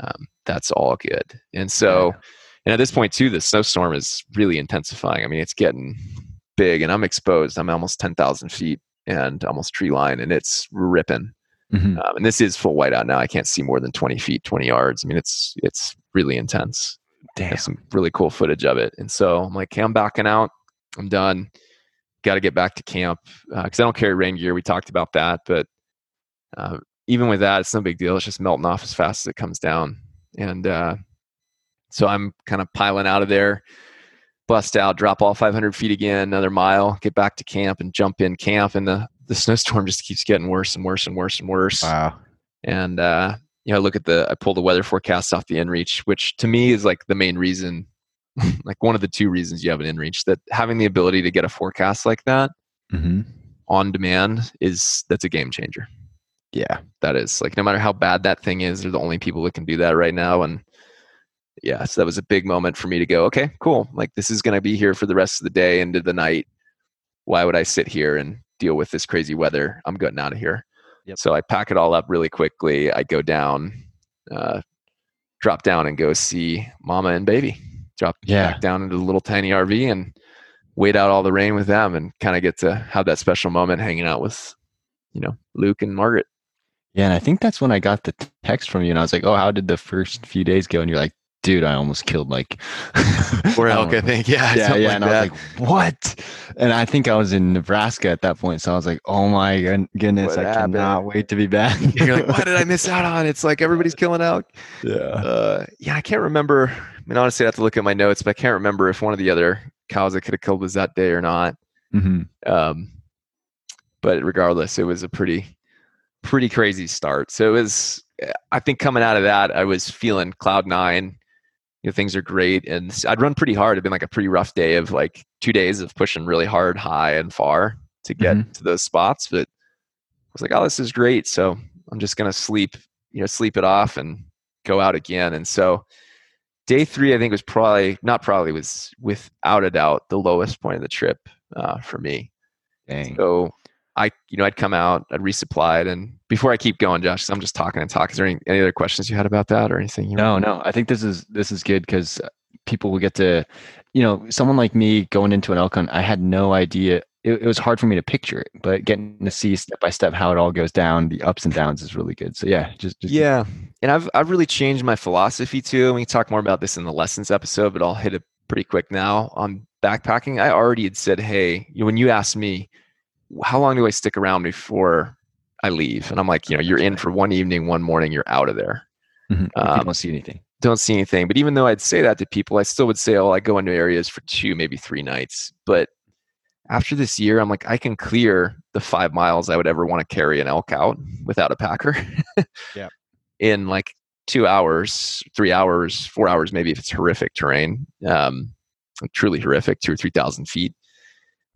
Um, that's all good. And so, yeah. and at this point too, the snowstorm is really intensifying. I mean, it's getting big, and I'm exposed. I'm almost ten thousand feet and almost tree line, and it's ripping. Mm-hmm. Um, and this is full whiteout now. I can't see more than twenty feet, twenty yards. I mean, it's it's really intense. Damn. some really cool footage of it. And so I'm like, hey, I'm backing out. I'm done. Got to get back to camp because uh, I don't carry rain gear. We talked about that, but uh, even with that, it's no big deal. It's just melting off as fast as it comes down. And uh, so I'm kind of piling out of there, bust out, drop all 500 feet again, another mile, get back to camp and jump in camp. And the, the snowstorm just keeps getting worse and worse and worse and worse. Wow. And, uh, you know, I look at the, I pull the weather forecast off the inReach, which to me is like the main reason, (laughs) like one of the two reasons you have an inReach that having the ability to get a forecast like that mm-hmm. on demand is, that's a game changer yeah, that is like no matter how bad that thing is, they're the only people that can do that right now. And yeah, so that was a big moment for me to go, okay, cool. Like this is going to be here for the rest of the day into the night. Why would I sit here and deal with this crazy weather? I'm getting out of here. Yep. So I pack it all up really quickly. I go down, uh, drop down and go see mama and baby. Drop yeah. back down into the little tiny RV and wait out all the rain with them and kind of get to have that special moment hanging out with, you know, Luke and Margaret. Yeah, and I think that's when I got the text from you, and I was like, "Oh, how did the first few days go?" And you're like, "Dude, I almost killed like (laughs) four elk, I think." (laughs) Yeah, yeah, yeah. Like and that. I was like, "What?" And I think I was in Nebraska at that point, so I was like, "Oh my goodness, what I happened? cannot wait to be back." (laughs) you're like, "What did I miss out on?" It's like everybody's killing elk. Yeah, uh, yeah. I can't remember. I mean, honestly, I have to look at my notes, but I can't remember if one of the other cows I could have killed was that day or not. Mm-hmm. Um, but regardless, it was a pretty pretty crazy start. So it was, I think coming out of that, I was feeling cloud nine. You know, things are great, and I'd run pretty hard. It'd been like a pretty rough day of like two days of pushing really hard, high and far to get mm-hmm. to those spots. But I was like, oh, this is great. So I'm just gonna sleep, you know, sleep it off and go out again. And so day three, I think was probably not probably was without a doubt the lowest point of the trip uh, for me. Dang. So I, you know, I'd come out, I'd resupplied, and before I keep going, Josh, I'm just talking and talking. Is there any, any other questions you had about that or anything? You no, no. I think this is this is good because people will get to, you know, someone like me going into an elk hunt. I had no idea. It, it was hard for me to picture it, but getting to see step by step how it all goes down, the ups and downs, is really good. So yeah, just, just yeah. And I've I've really changed my philosophy too. We can talk more about this in the lessons episode, but I'll hit it pretty quick now on backpacking. I already had said, hey, when you asked me how long do I stick around before I leave? And I'm like, you know, you're in for one evening, one morning, you're out of there. Mm-hmm. Um, don't see anything. Don't see anything. But even though I'd say that to people, I still would say, oh, I go into areas for two, maybe three nights. But after this year, I'm like, I can clear the five miles I would ever want to carry an elk out without a packer. yeah. (laughs) In like two hours, three hours, four hours, maybe if it's horrific terrain, um, truly horrific, two or 3,000 feet.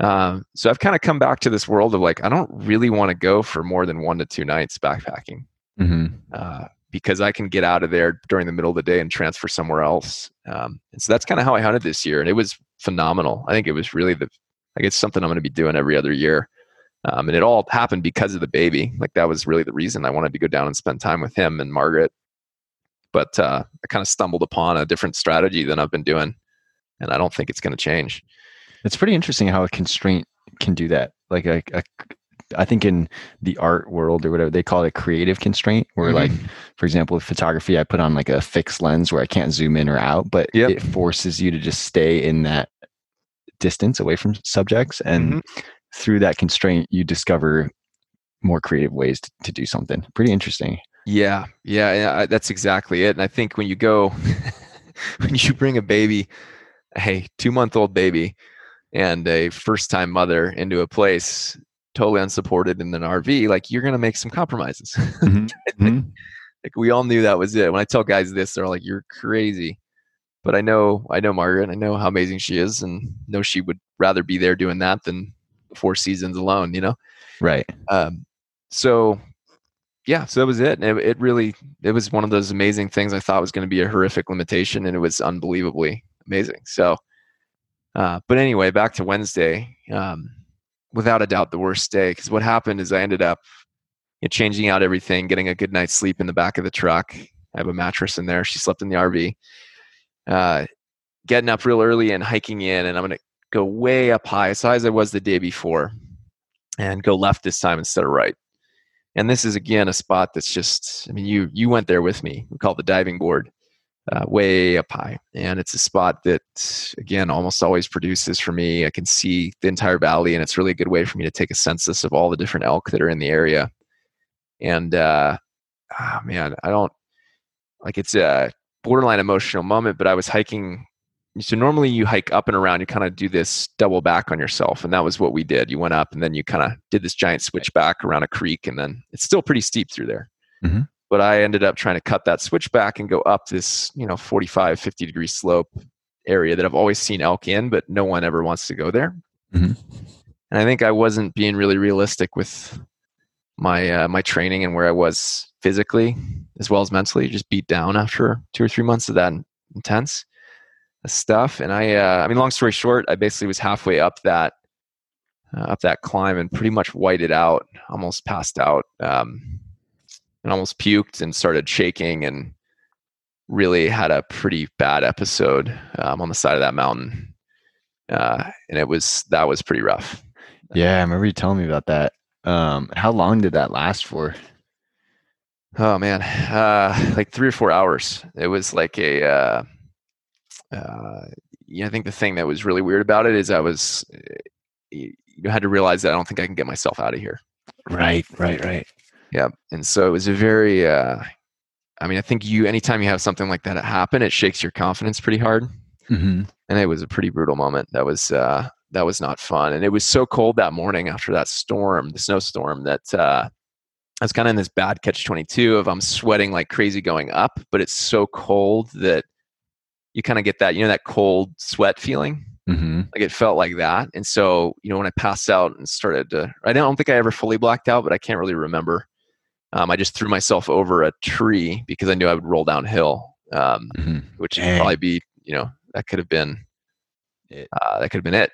Um, so I've kind of come back to this world of like, I don't really want to go for more than one to two nights backpacking mm-hmm. uh, because I can get out of there during the middle of the day and transfer somewhere else. Um, and so that's kind of how I hunted this year. And it was phenomenal. I think it was really the, like it's something I'm going to be doing every other year. Um, and it all happened because of the baby. Like that was really the reason I wanted to go down and spend time with him and Margaret. But uh, I kind of stumbled upon a different strategy than I've been doing. And I don't think it's going to change. It's pretty interesting how a constraint can do that. Like a, a I think in the art world or whatever they call it creative constraint, where mm-hmm. like, for example, with photography, I put on like a fixed lens where I can't zoom in or out, but yep. it forces you to just stay in that distance away from subjects. And mm-hmm. through that constraint, you discover more creative ways to, to do something. Pretty interesting. Yeah, yeah, yeah, that's exactly it. And I think when you go, (laughs) when you bring a baby, a two month old baby, and a first time mother into a place totally unsupported in an RV, like you're going to make some compromises. Mm-hmm. (laughs) mm-hmm. like we all knew that was it. When I tell guys this, they're like, "You're crazy." But I know, I know Margaret. I know how amazing she is, and know she would rather be there doing that than four seasons alone. You know, right? Um, so yeah, so that was it. And it. It really, it was one of those amazing things I thought was going to be a horrific limitation, and it was unbelievably amazing. So, uh, but anyway, back to Wednesday. Um, without a doubt, the worst day because what happened is I ended up you know, changing out everything, getting a good night's sleep in the back of the truck. I have a mattress in there. She slept in the RV. Uh, getting up real early and hiking in, and I'm going to go way up high, as high as I was the day before, and go left this time instead of right. And this is again a spot that's just, I mean, you you went there with me. We call it the diving board, uh, way up high, and it's a spot that again almost always produces for me. I can see the entire valley, and it's really a good way for me to take a census of all the different elk that are in the area and uh, oh man, I don't like it's a borderline emotional moment. But I was hiking. So normally you hike up and around. You kind of do this double back on yourself, and that was what we did. You went up, and then you kind of did this giant switchback around a creek, and then it's still pretty steep through there. Mm-hmm. But I ended up trying to cut that switchback and go up this, you know, 45, 50 degree slope area that I've always seen elk in, but no one ever wants to go there. Mm-hmm. And I think I wasn't being really realistic with my uh, my training and where I was physically as well as mentally just beat down after two or three months of that intense stuff. And I, uh, I mean, long story short, I basically was halfway up that uh, up that climb and pretty much whited out, almost passed out, um, and almost puked and started shaking and really had a pretty bad episode um, on the side of that mountain. Uh, and it was that was pretty rough. Yeah, I remember you telling me about that. Um, how long did that last for? Oh man, uh, like three or four hours. It was like a, uh, uh, yeah, I think the thing that was really weird about it is I was, you had to realize that I don't think I can get myself out of here. Right, right, right. Yeah, and so it was a very, uh, I mean, I think you, anytime you have something like that happen, it shakes your confidence pretty hard. Mm-hmm. And it was a pretty brutal moment. That was, uh, that was not fun. And it was so cold that morning after that storm, the snowstorm, that uh, I was kind of in this bad catch 22 of I'm sweating like crazy going up, but it's so cold that you kind of get that, you know, that cold sweat feeling. Mm-hmm. Like it felt like that. And so, you know, when I passed out and started to, I don't think I ever fully blacked out, but I can't really remember. Um, I just threw myself over a tree because I knew I would roll downhill, um, mm-hmm. which would probably be, you know, that could have been it, uh, that could have been it.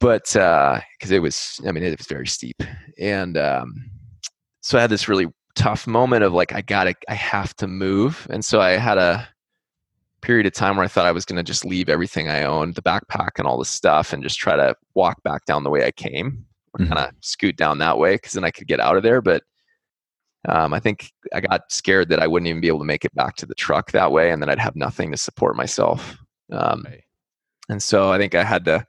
But because uh, it was, I mean, it was very steep, and um, so I had this really tough moment of like, I gotta, I have to move, and so I had a period of time where I thought I was going to just leave everything I owned, the backpack and all the stuff, and just try to walk back down the way I came, or mm-hmm. kind of scoot down that way, because then I could get out of there. But um, I think I got scared that I wouldn't even be able to make it back to the truck that way, and then I'd have nothing to support myself. Um, right. And so I think I had to,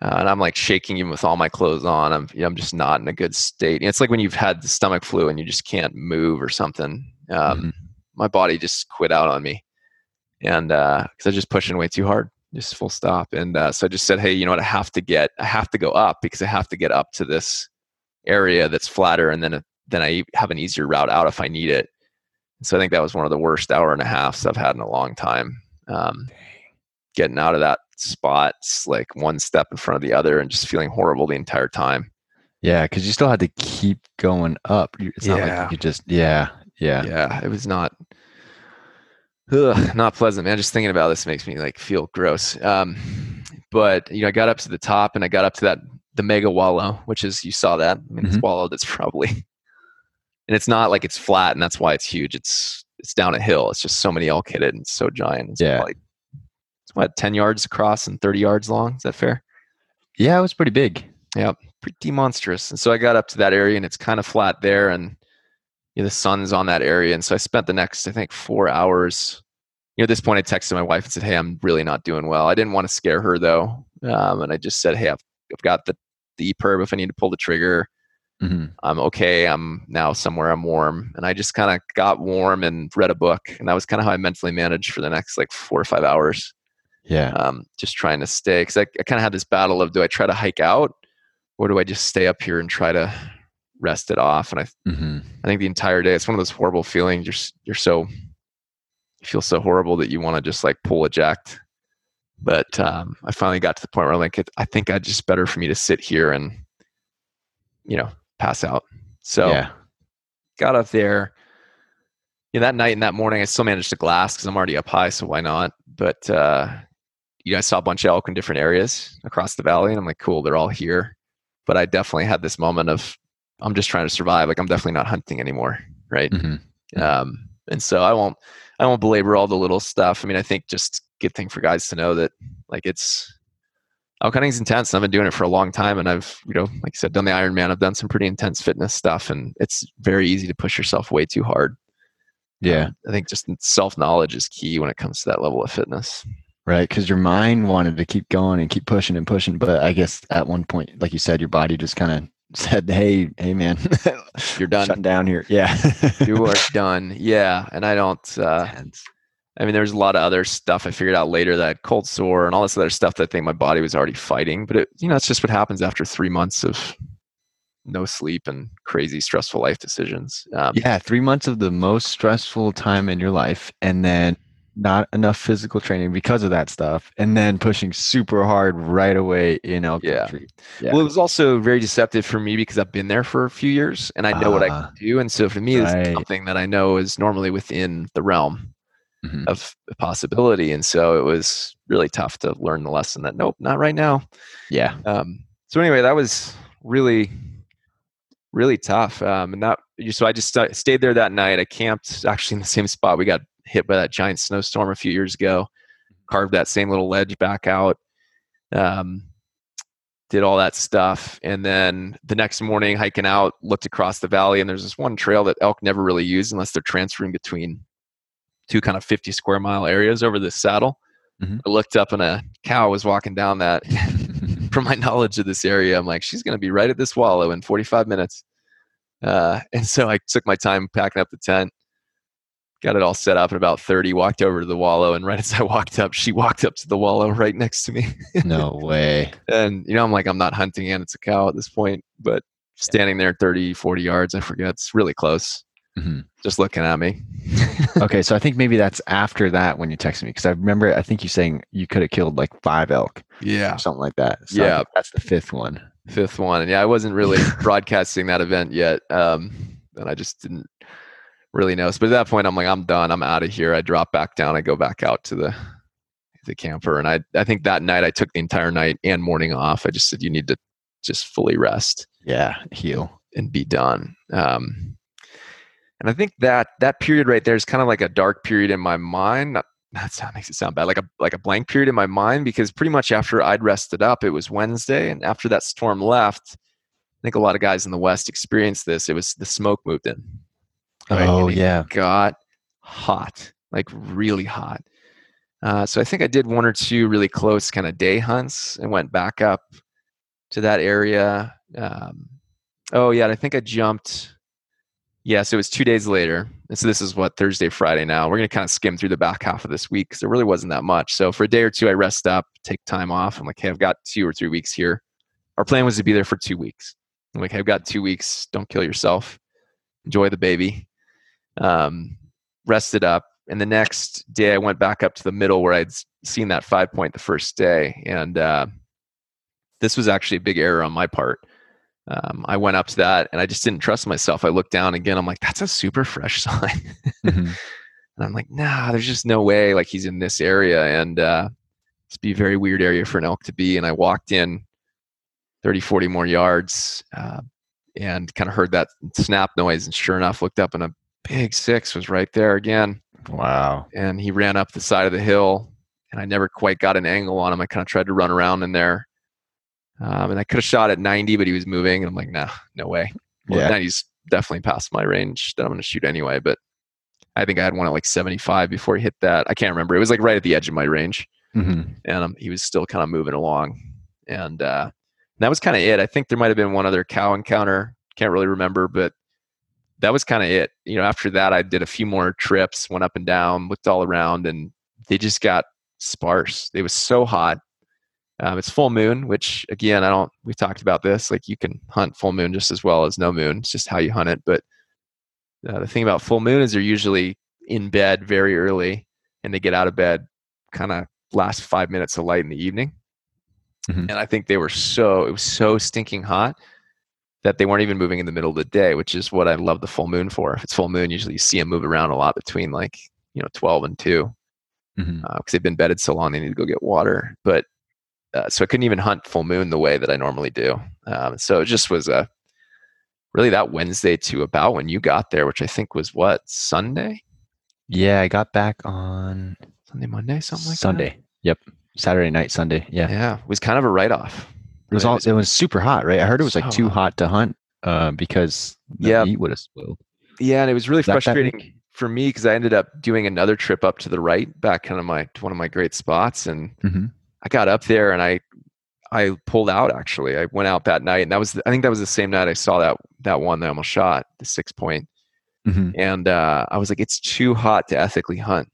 uh, and I'm like shaking even with all my clothes on. I'm, you know, I'm just not in a good state. it's like when you've had the stomach flu and you just can't move or something. Um, mm-hmm. My body just quit out on me, and because uh, I was just pushing way too hard, just full stop. And uh, so I just said, hey, you know what? I have to get, I have to go up because I have to get up to this area that's flatter, and then then I have an easier route out if I need it. So I think that was one of the worst hour and a halfs I've had in a long time. Um, getting out of that spot like one step in front of the other and just feeling horrible the entire time. Yeah, because you still had to keep going up. It's not yeah. like you just yeah, yeah. Yeah, it was not ugh, not pleasant, man. Just thinking about this makes me like feel gross. Um, but you know, I got up to the top and I got up to that the mega wallow, which is you saw that. I mean, mm-hmm. it's wallow that's probably (laughs) and it's not like it's flat and that's why it's huge. It's it's down a hill. It's just so many elk hit it and so giant. It's yeah. probably what 10 yards across and 30 yards long? Is that fair? Yeah it was pretty big. Yeah pretty monstrous. And so i got up to that area and it's kind of flat there and you know, the sun's on that area. And so i spent the next i think four hours. You know at this point i texted my wife and said hey i'm really not doing well. I didn't want to scare her though. Um, and i just said hey i've, I've got the the perb if i need to pull the trigger. Mm-hmm. i'm okay. I'm now somewhere i'm warm. And i just kind of got warm and read a book. And that was kind of how i mentally managed for the next like four or five hours yeah. Um, just trying to stay because I, I kind of had this battle of do I try to hike out or do I just stay up here and try to rest it off. And I, mm-hmm. I think the entire day, it's one of those horrible feelings. You're, you're so, you feel so horrible that you want to just like pull eject. But um, I finally got to the point where I'm like, I think I'd just better for me to sit here and, you know, pass out. So yeah. got up there. Know, that night and that morning, I still managed to glass because I'm already up high, so why not? But uh, you know, I saw a bunch of elk in different areas across the valley, and I'm like, cool, they're all here. But I definitely had this moment of, I'm just trying to survive. Like I'm definitely not hunting anymore, right? Mm-hmm. Um, and so I won't, I won't belabor all the little stuff. I mean, I think just good thing for guys to know that like it's elk hunting's intense. I've been doing it for a long time, and I've you know, like I said, done the Ironman. I've done some pretty intense fitness stuff, and it's very easy to push yourself way too hard. Yeah, um, I think just self knowledge is key when it comes to that level of fitness right? Because your mind wanted to keep going and keep pushing and pushing but i guess at one point like you said your body just kind of (laughs) said hey hey man (laughs) you're done. shutting down here. Yeah. (laughs) You are done. Yeah and i don't uh i mean there's a lot of other stuff i figured out later that cold sore and all this other stuff that i think my body was already fighting but it you know it's just what happens after three months of no sleep and crazy stressful life decisions um, yeah three months of the most stressful time in your life and then not enough physical training because of that stuff, and then pushing super hard right away in elk yeah. country. Yeah. Well, it was also very deceptive for me because I've been there for a few years and I know uh, what I ah. can do, and so for me, right. it's something that I know is normally within the realm mm-hmm. of possibility, and so it was really tough to learn the lesson that nope, not right now. Yeah. Um, so anyway, that was really really tough. Um, and that so I just st- stayed there that night. I camped actually in the same spot. We got hit by that giant snowstorm a few years ago. Carved that same little ledge back out. Um, did all that stuff, and then the next morning, hiking out, looked across the valley, and there's this one trail that elk never really use unless they're transferring between two kind of 50 square mile areas over this saddle. Mm-hmm. I looked up, and a cow was walking down that. (laughs) From my knowledge of this area, I'm like, she's going to be right at this wallow in 45 minutes. Uh, and so I took my time packing up the tent, got it all set up at about 30 walked over to the wallow and right as i walked up she walked up to the wallow right next to me. No way. (laughs) And you know i'm like i'm not hunting and it's a cow at this point but standing there 30 40 yards i forget it's really close mm-hmm. just looking at me. (laughs) Okay so i think maybe that's after that when you texted me because i remember i think you saying you could have killed like five elk yeah. something like that so yeah. that's the fifth one. Fifth one and yeah i wasn't really (laughs) broadcasting that event yet um and i just didn't really knows. But at that point, I'm like, I'm done. I'm out of here. I drop back down. I go back out to the the camper, and I I think that night I took the entire night and morning off. I just said you need to just fully rest. Yeah, heal and be done. Um, and I think that that period right there is kind of like a dark period in my mind. Not, that makes it sound bad, like a like a blank period in my mind because pretty much after I'd rested up, it was Wednesday, and after that storm left, I think a lot of guys in the West experienced this. It was the smoke moved in. Right? Oh yeah, got hot, like really hot. Uh, so I think I did one or two really close kind of day hunts and went back up to that area. Um, oh yeah, I think I jumped. Yeah, so it was two days later. And so this is what Thursday, Friday now. We're gonna kind of skim through the back half of this week because there really wasn't that much. So for a day or two, I rest up, take time off. I'm like, hey, I've got two or three weeks here. Our plan was to be there for two weeks. I'm like, hey, I've got two weeks. Don't kill yourself. Enjoy the baby um, rested up. And the next day, I went back up to the middle where I'd seen that five point the first day. And uh, this was actually a big error on my part. Um, I went up to that and I just didn't trust myself. I looked down again. I'm like, that's a super fresh (laughs) sign. mm-hmm. And I'm like, nah, there's just no way. Like he's in this area, and uh, it's be a very weird area for an elk to be. And I walked in 30, 40 more yards, uh, and kind of heard that snap noise. And sure enough, looked up and a big six was right there again. Wow. And he ran up the side of the hill, and I never quite got an angle on him. I kind of tried to run around in there. Um, and I could have shot at 90, but he was moving. And I'm like, nah, no way. Well, yeah. 90's definitely past my range that I'm going to shoot anyway. But I think I had one at like 75 before he hit that. I can't remember. It was like right at the edge of my range. Mm-hmm. And um, he was still kind of moving along. And uh, that was kind of it. I think there might have been one other cow encounter. Can't really remember, but that was kind of it. You know, after that, I did a few more trips, went up and down, looked all around, and they just got sparse. It was so hot. Um, it's full moon, which again, I don't. We've talked about this. Like you can hunt full moon just as well as no moon. It's just how you hunt it. But uh, the thing about full moon is they're usually in bed very early, and they get out of bed kind of last five minutes of light in the evening. Mm-hmm. And I think they were so it was so stinking hot that they weren't even moving in the middle of the day, which is what I love the full moon for. If it's full moon, usually you see them move around a lot between like you know 12 and 2 because mm-hmm. uh, they've been bedded so long they need to go get water. But uh, so I couldn't even hunt full moon the way that I normally do. Um, so it just was a really that Wednesday to about when you got there, which I think was what Sunday. Yeah, I got back on Sunday, Monday, something like Sunday. That? Yep, Saturday night, Sunday. Yeah, yeah, it was kind of a write off. It was all. It was super hot, right? I heard it was like too hot to hunt uh, because the yeah, heat would have spoiled. Yeah, and it was really frustrating for me because I ended up doing another trip up to the right, back kind of my one of my great spots, and mm-hmm. I got up there and I I pulled out actually. I went out that night, and that was I think that was the same night I saw that that one that I almost shot the six point. Mm-hmm. and uh, I was like, it's too hot to ethically hunt.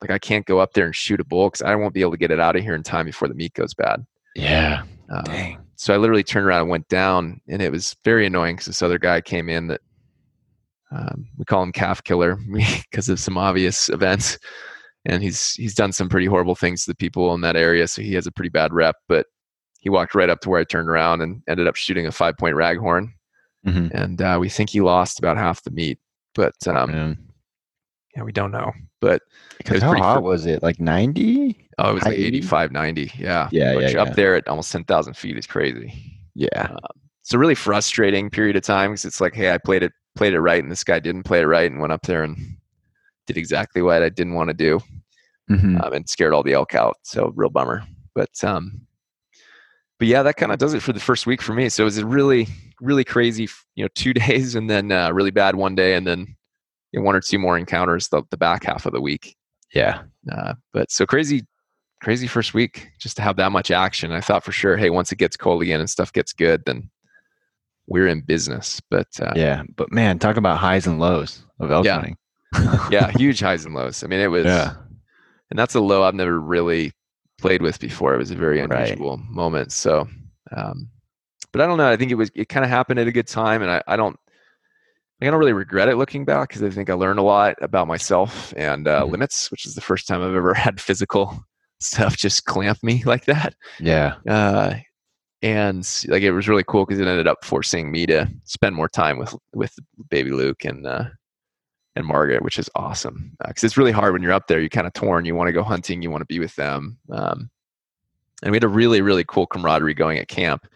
Like I can't go up there and shoot a bull because I won't be able to get it out of here in time before the meat goes bad. Yeah. Um, Dang. So I literally turned around and went down, and it was very annoying because this other guy came in that um, we call him calf killer (laughs) because of some obvious events and he's he's done some pretty horrible things to the people in that area so he has a pretty bad rep but he walked right up to where i turned around and ended up shooting a five point raghorn mm-hmm. and uh, we think he lost about half the meat but um, yeah we don't know but because how hot fr- was it like 90 oh it was like 85 90 yeah yeah, Which yeah, up there at almost 10000 feet is crazy yeah um, it's a really frustrating period of time because it's like hey i played it played it right and this guy didn't play it right and went up there and did exactly what I didn't want to do mm-hmm. um, and scared all the elk out. So real bummer. But um, but yeah, that kind of does it for the first week for me. So it was a really really crazy, you know, two (laughs) days and then uh, really bad one day and then you know, one or two more encounters the, the back half of the week. Yeah. Uh, but so crazy crazy first week just to have that much action. I thought for sure, hey, once it gets cold again and stuff gets good, then we're in business. But uh, yeah, but man, talk about highs and lows of elk yeah. hunting. (laughs) yeah, huge highs and lows. I mean, it was, yeah. and that's a low I've never really played with before. It was a very unusual right. moment. So, um, but I don't know. I think it was, it kind of happened at a good time. And I, I don't, I don't really regret it looking back because I think I learned a lot about myself and uh, mm-hmm. limits, which is the first time I've ever (laughs) had physical stuff just clamp me like that. Yeah. Uh, and like it was really cool because it ended up forcing me to spend more time with with baby Luke and uh, and Margaret, which is awesome because uh, it's really hard when you're up there. You're kind of torn. You want to go hunting. You want to be with them. Um, and we had a really really cool camaraderie going at camp.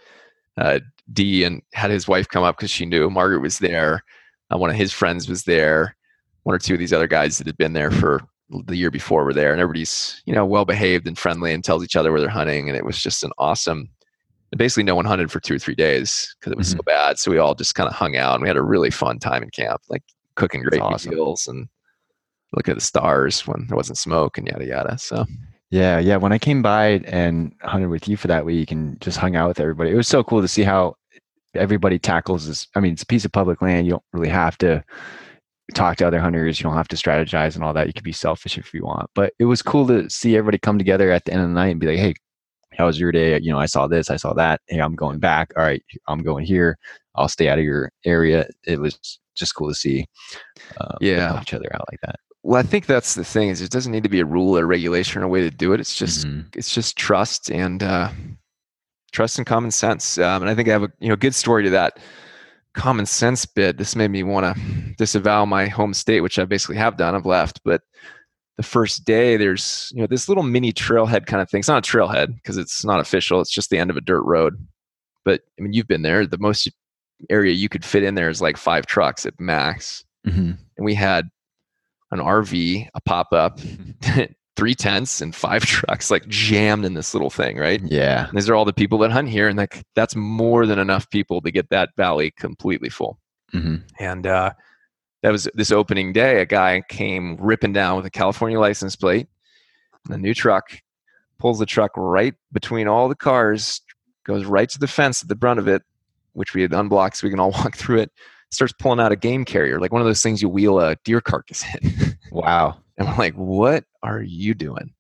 Uh, D and had his wife come up because she knew Margaret was there. Uh, one of his friends was there. One or two of these other guys that had been there for the year before were there, and everybody's you know well behaved and friendly and tells each other where they're hunting. And it was just an awesome. Basically, no one hunted for two or three days because it was mm-hmm. so bad. So we all just kind of hung out and we had a really fun time in camp. Like cooking great meals and looking at the stars when there wasn't smoke and yada yada. So yeah, yeah. When I came by and hunted with you for that week and just hung out with everybody, it was so cool to see how everybody tackles this. I mean, it's a piece of public land. You don't really have to talk to other hunters. You don't have to strategize and all that. You can be selfish if you want. But it was cool to see everybody come together at the end of the night and be like, hey, how was your day? You know, I saw this, I saw that. Hey, I'm going back. All right, I'm going here. I'll stay out of your area. It was just cool to see. Um, yeah, each other out like that. Well, I think that's the thing is it doesn't need to be a rule or regulation or a way to do it. It's just mm-hmm. it's just trust and uh, trust and common sense. Um, and I think I have a you know good story to that common sense bit. This made me want to disavow my home state, which I basically have done. I've left, but the first day there's you know this little mini trailhead kind of thing. It's not a trailhead because it's not official. It's just the end of a dirt road. But I mean, you've been there. The most area you could fit in there is like five trucks at max. Mm-hmm. And we had an RV, a pop up, (laughs) (laughs) three tents, and five (laughs) trucks like jammed in this little thing, right? Yeah. And these are all the people that hunt here, and like that's more than enough people to get that valley completely full. Mm-hmm. And uh, that was this opening day. A guy came ripping down with a California license plate, a new truck, pulls the truck right between all the cars, goes right to the fence at the brunt of it, which we had unblocked so we can all (laughs) walk through it, starts pulling out a game carrier, like one of those things you wheel a deer carcass (laughs) in. wow. And we're like, what are you doing?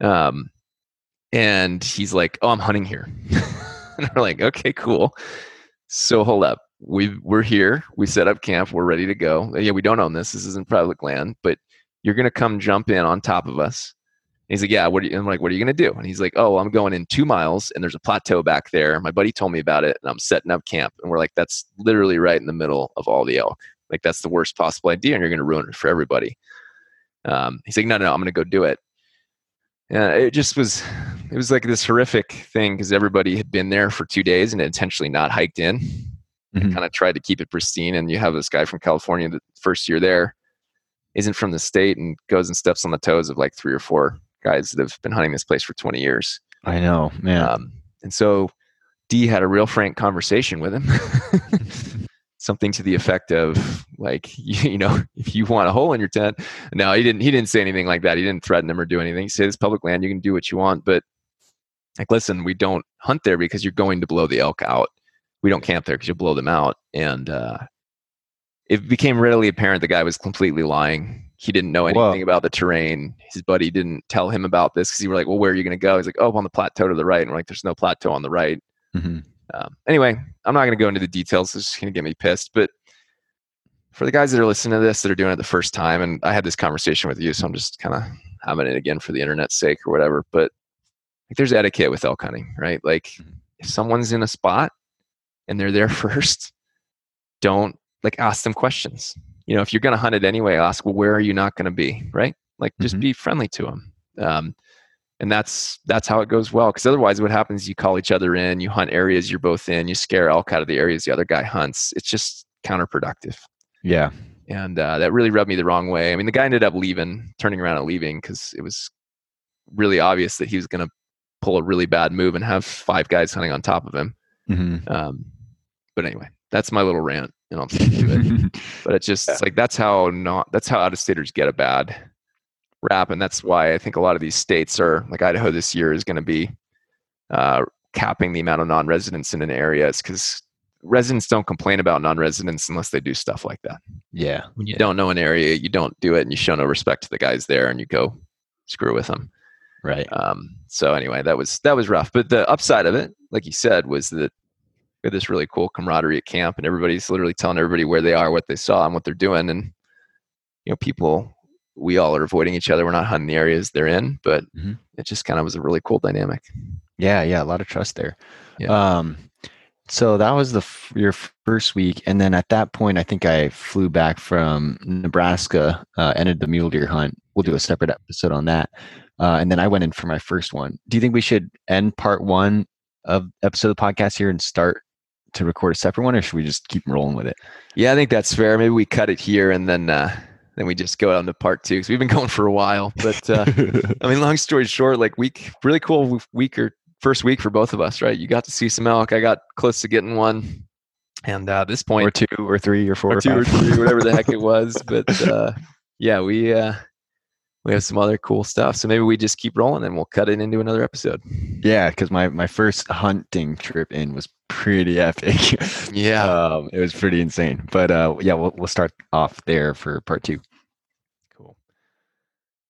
Um, And he's like, "Oh, I'm hunting here." (laughs) and we're like, "Okay, cool." So hold up, we we're here. We set up camp. We're ready to go. Yeah, we don't own this. This isn't public land, but you're gonna come jump in on top of us. And he's like, yeah. What are you? I'm like, what are you gonna do? And he's like, oh, I'm going in two miles, and there's a plateau back there. My buddy told me about it, and I'm setting up camp. And we're like, that's literally right in the middle of all the elk. Like that's the worst possible idea, and you're gonna ruin it for everybody. Um, he's like, no, no, no, I'm gonna go do it. Yeah, it just was. It was like this horrific thing because everybody had been there for two days and intentionally not hiked in mm-hmm. kind of tried to keep it pristine. And you have this guy from California, the first year there, isn't from the state and goes and steps on the toes of like three or four guys that have been hunting this place for 20 years. I know, man. Um, and so D had a real frank conversation with him. (laughs) Something to the effect of like, (laughs) you, you, know, if you want a hole in your tent. No, he didn't he didn't say anything like that. He didn't threaten him or do anything. He said it's public land, you can do what you want, but like listen, we don't hunt there because you're going to blow the elk out we don't camp there because you'll blow them out. And uh, it became readily apparent the guy was completely lying. He didn't know anything Whoa. about the terrain. His buddy didn't tell him about this because he were like, "Well, where are you going to go?" He's like, "Oh, on the plateau to the right." And we're like, "There's no plateau on the right." Mm-hmm. Um, anyway, I'm not going to go into the details. It's just going to get me pissed. But for the guys that are listening to this that are doing it the first time, and I had this conversation with you, so I'm just kind of having it again for the internet's sake or whatever. But like, there's etiquette with elk hunting, right? Like, mm-hmm. if someone's in a spot and they're there (laughs) first, don't like ask them questions. You know, if you're going to hunt it anyway, ask, well, where are you not going to be? Right? Like, just mm-hmm. be friendly to them. Um, and that's that's how it goes well. Because otherwise, what happens? Is you call each other in, you hunt areas you're both in, you scare elk out of the areas the other guy hunts. It's just counterproductive. Yeah. And uh, that really rubbed me the wrong way. I mean, the guy ended up leaving, turning around and leaving because it was really obvious that he was going to pull a really bad move and have five guys hunting on top of him. Mm-hmm. Um, but anyway, that's my little rant, and I'll stick to it. (laughs) but it's just yeah. it's like that's how not that's how out of staters get a bad rap, and that's why I think a lot of these states are like Idaho this year is going to be uh, capping the amount of non-residents in an area, is because residents don't complain about non-residents unless they do stuff like that. Yeah, when you yeah. don't know an area, you don't do it, and you show no respect to the guys there, and you go screw with them. Right. Um, so anyway, that was that was rough. But the upside of it, like you said, was that we had this really cool camaraderie at camp, and everybody's literally telling everybody where they are, what they saw, and what they're doing. And you know, people, we all are avoiding each other. We're not hunting the areas they're in, but mm-hmm. it just kind of was a really cool dynamic. Yeah, yeah, a lot of trust there. Yeah. Um, so that was the f- your first week, and then at that point, I think I flew back from Nebraska, uh, ended the mule deer hunt. We'll do a separate episode on that. Uh, and then I went in for my first one. Do you think we should end part one of episode of the podcast here and start to record a separate one, or should we just keep rolling with it? Yeah, I think that's fair. Maybe we cut it here and then uh, then we just go on to part two because we've been going for a while. But uh, I mean, long story short, like week, really cool week or first week for both of us, right? You got to see some elk. I got close to getting one, and uh, this point, or two, or three, or four, or, or two, or three, whatever the heck it (laughs) was. But uh, yeah, we uh, we have some other cool stuff. So maybe we just keep rolling and we'll cut it into another episode. Yeah, because my my first hunting trip in was pretty (laughs) epic. yeah, um, it was pretty insane. But uh, yeah, we'll we'll start off there for part two.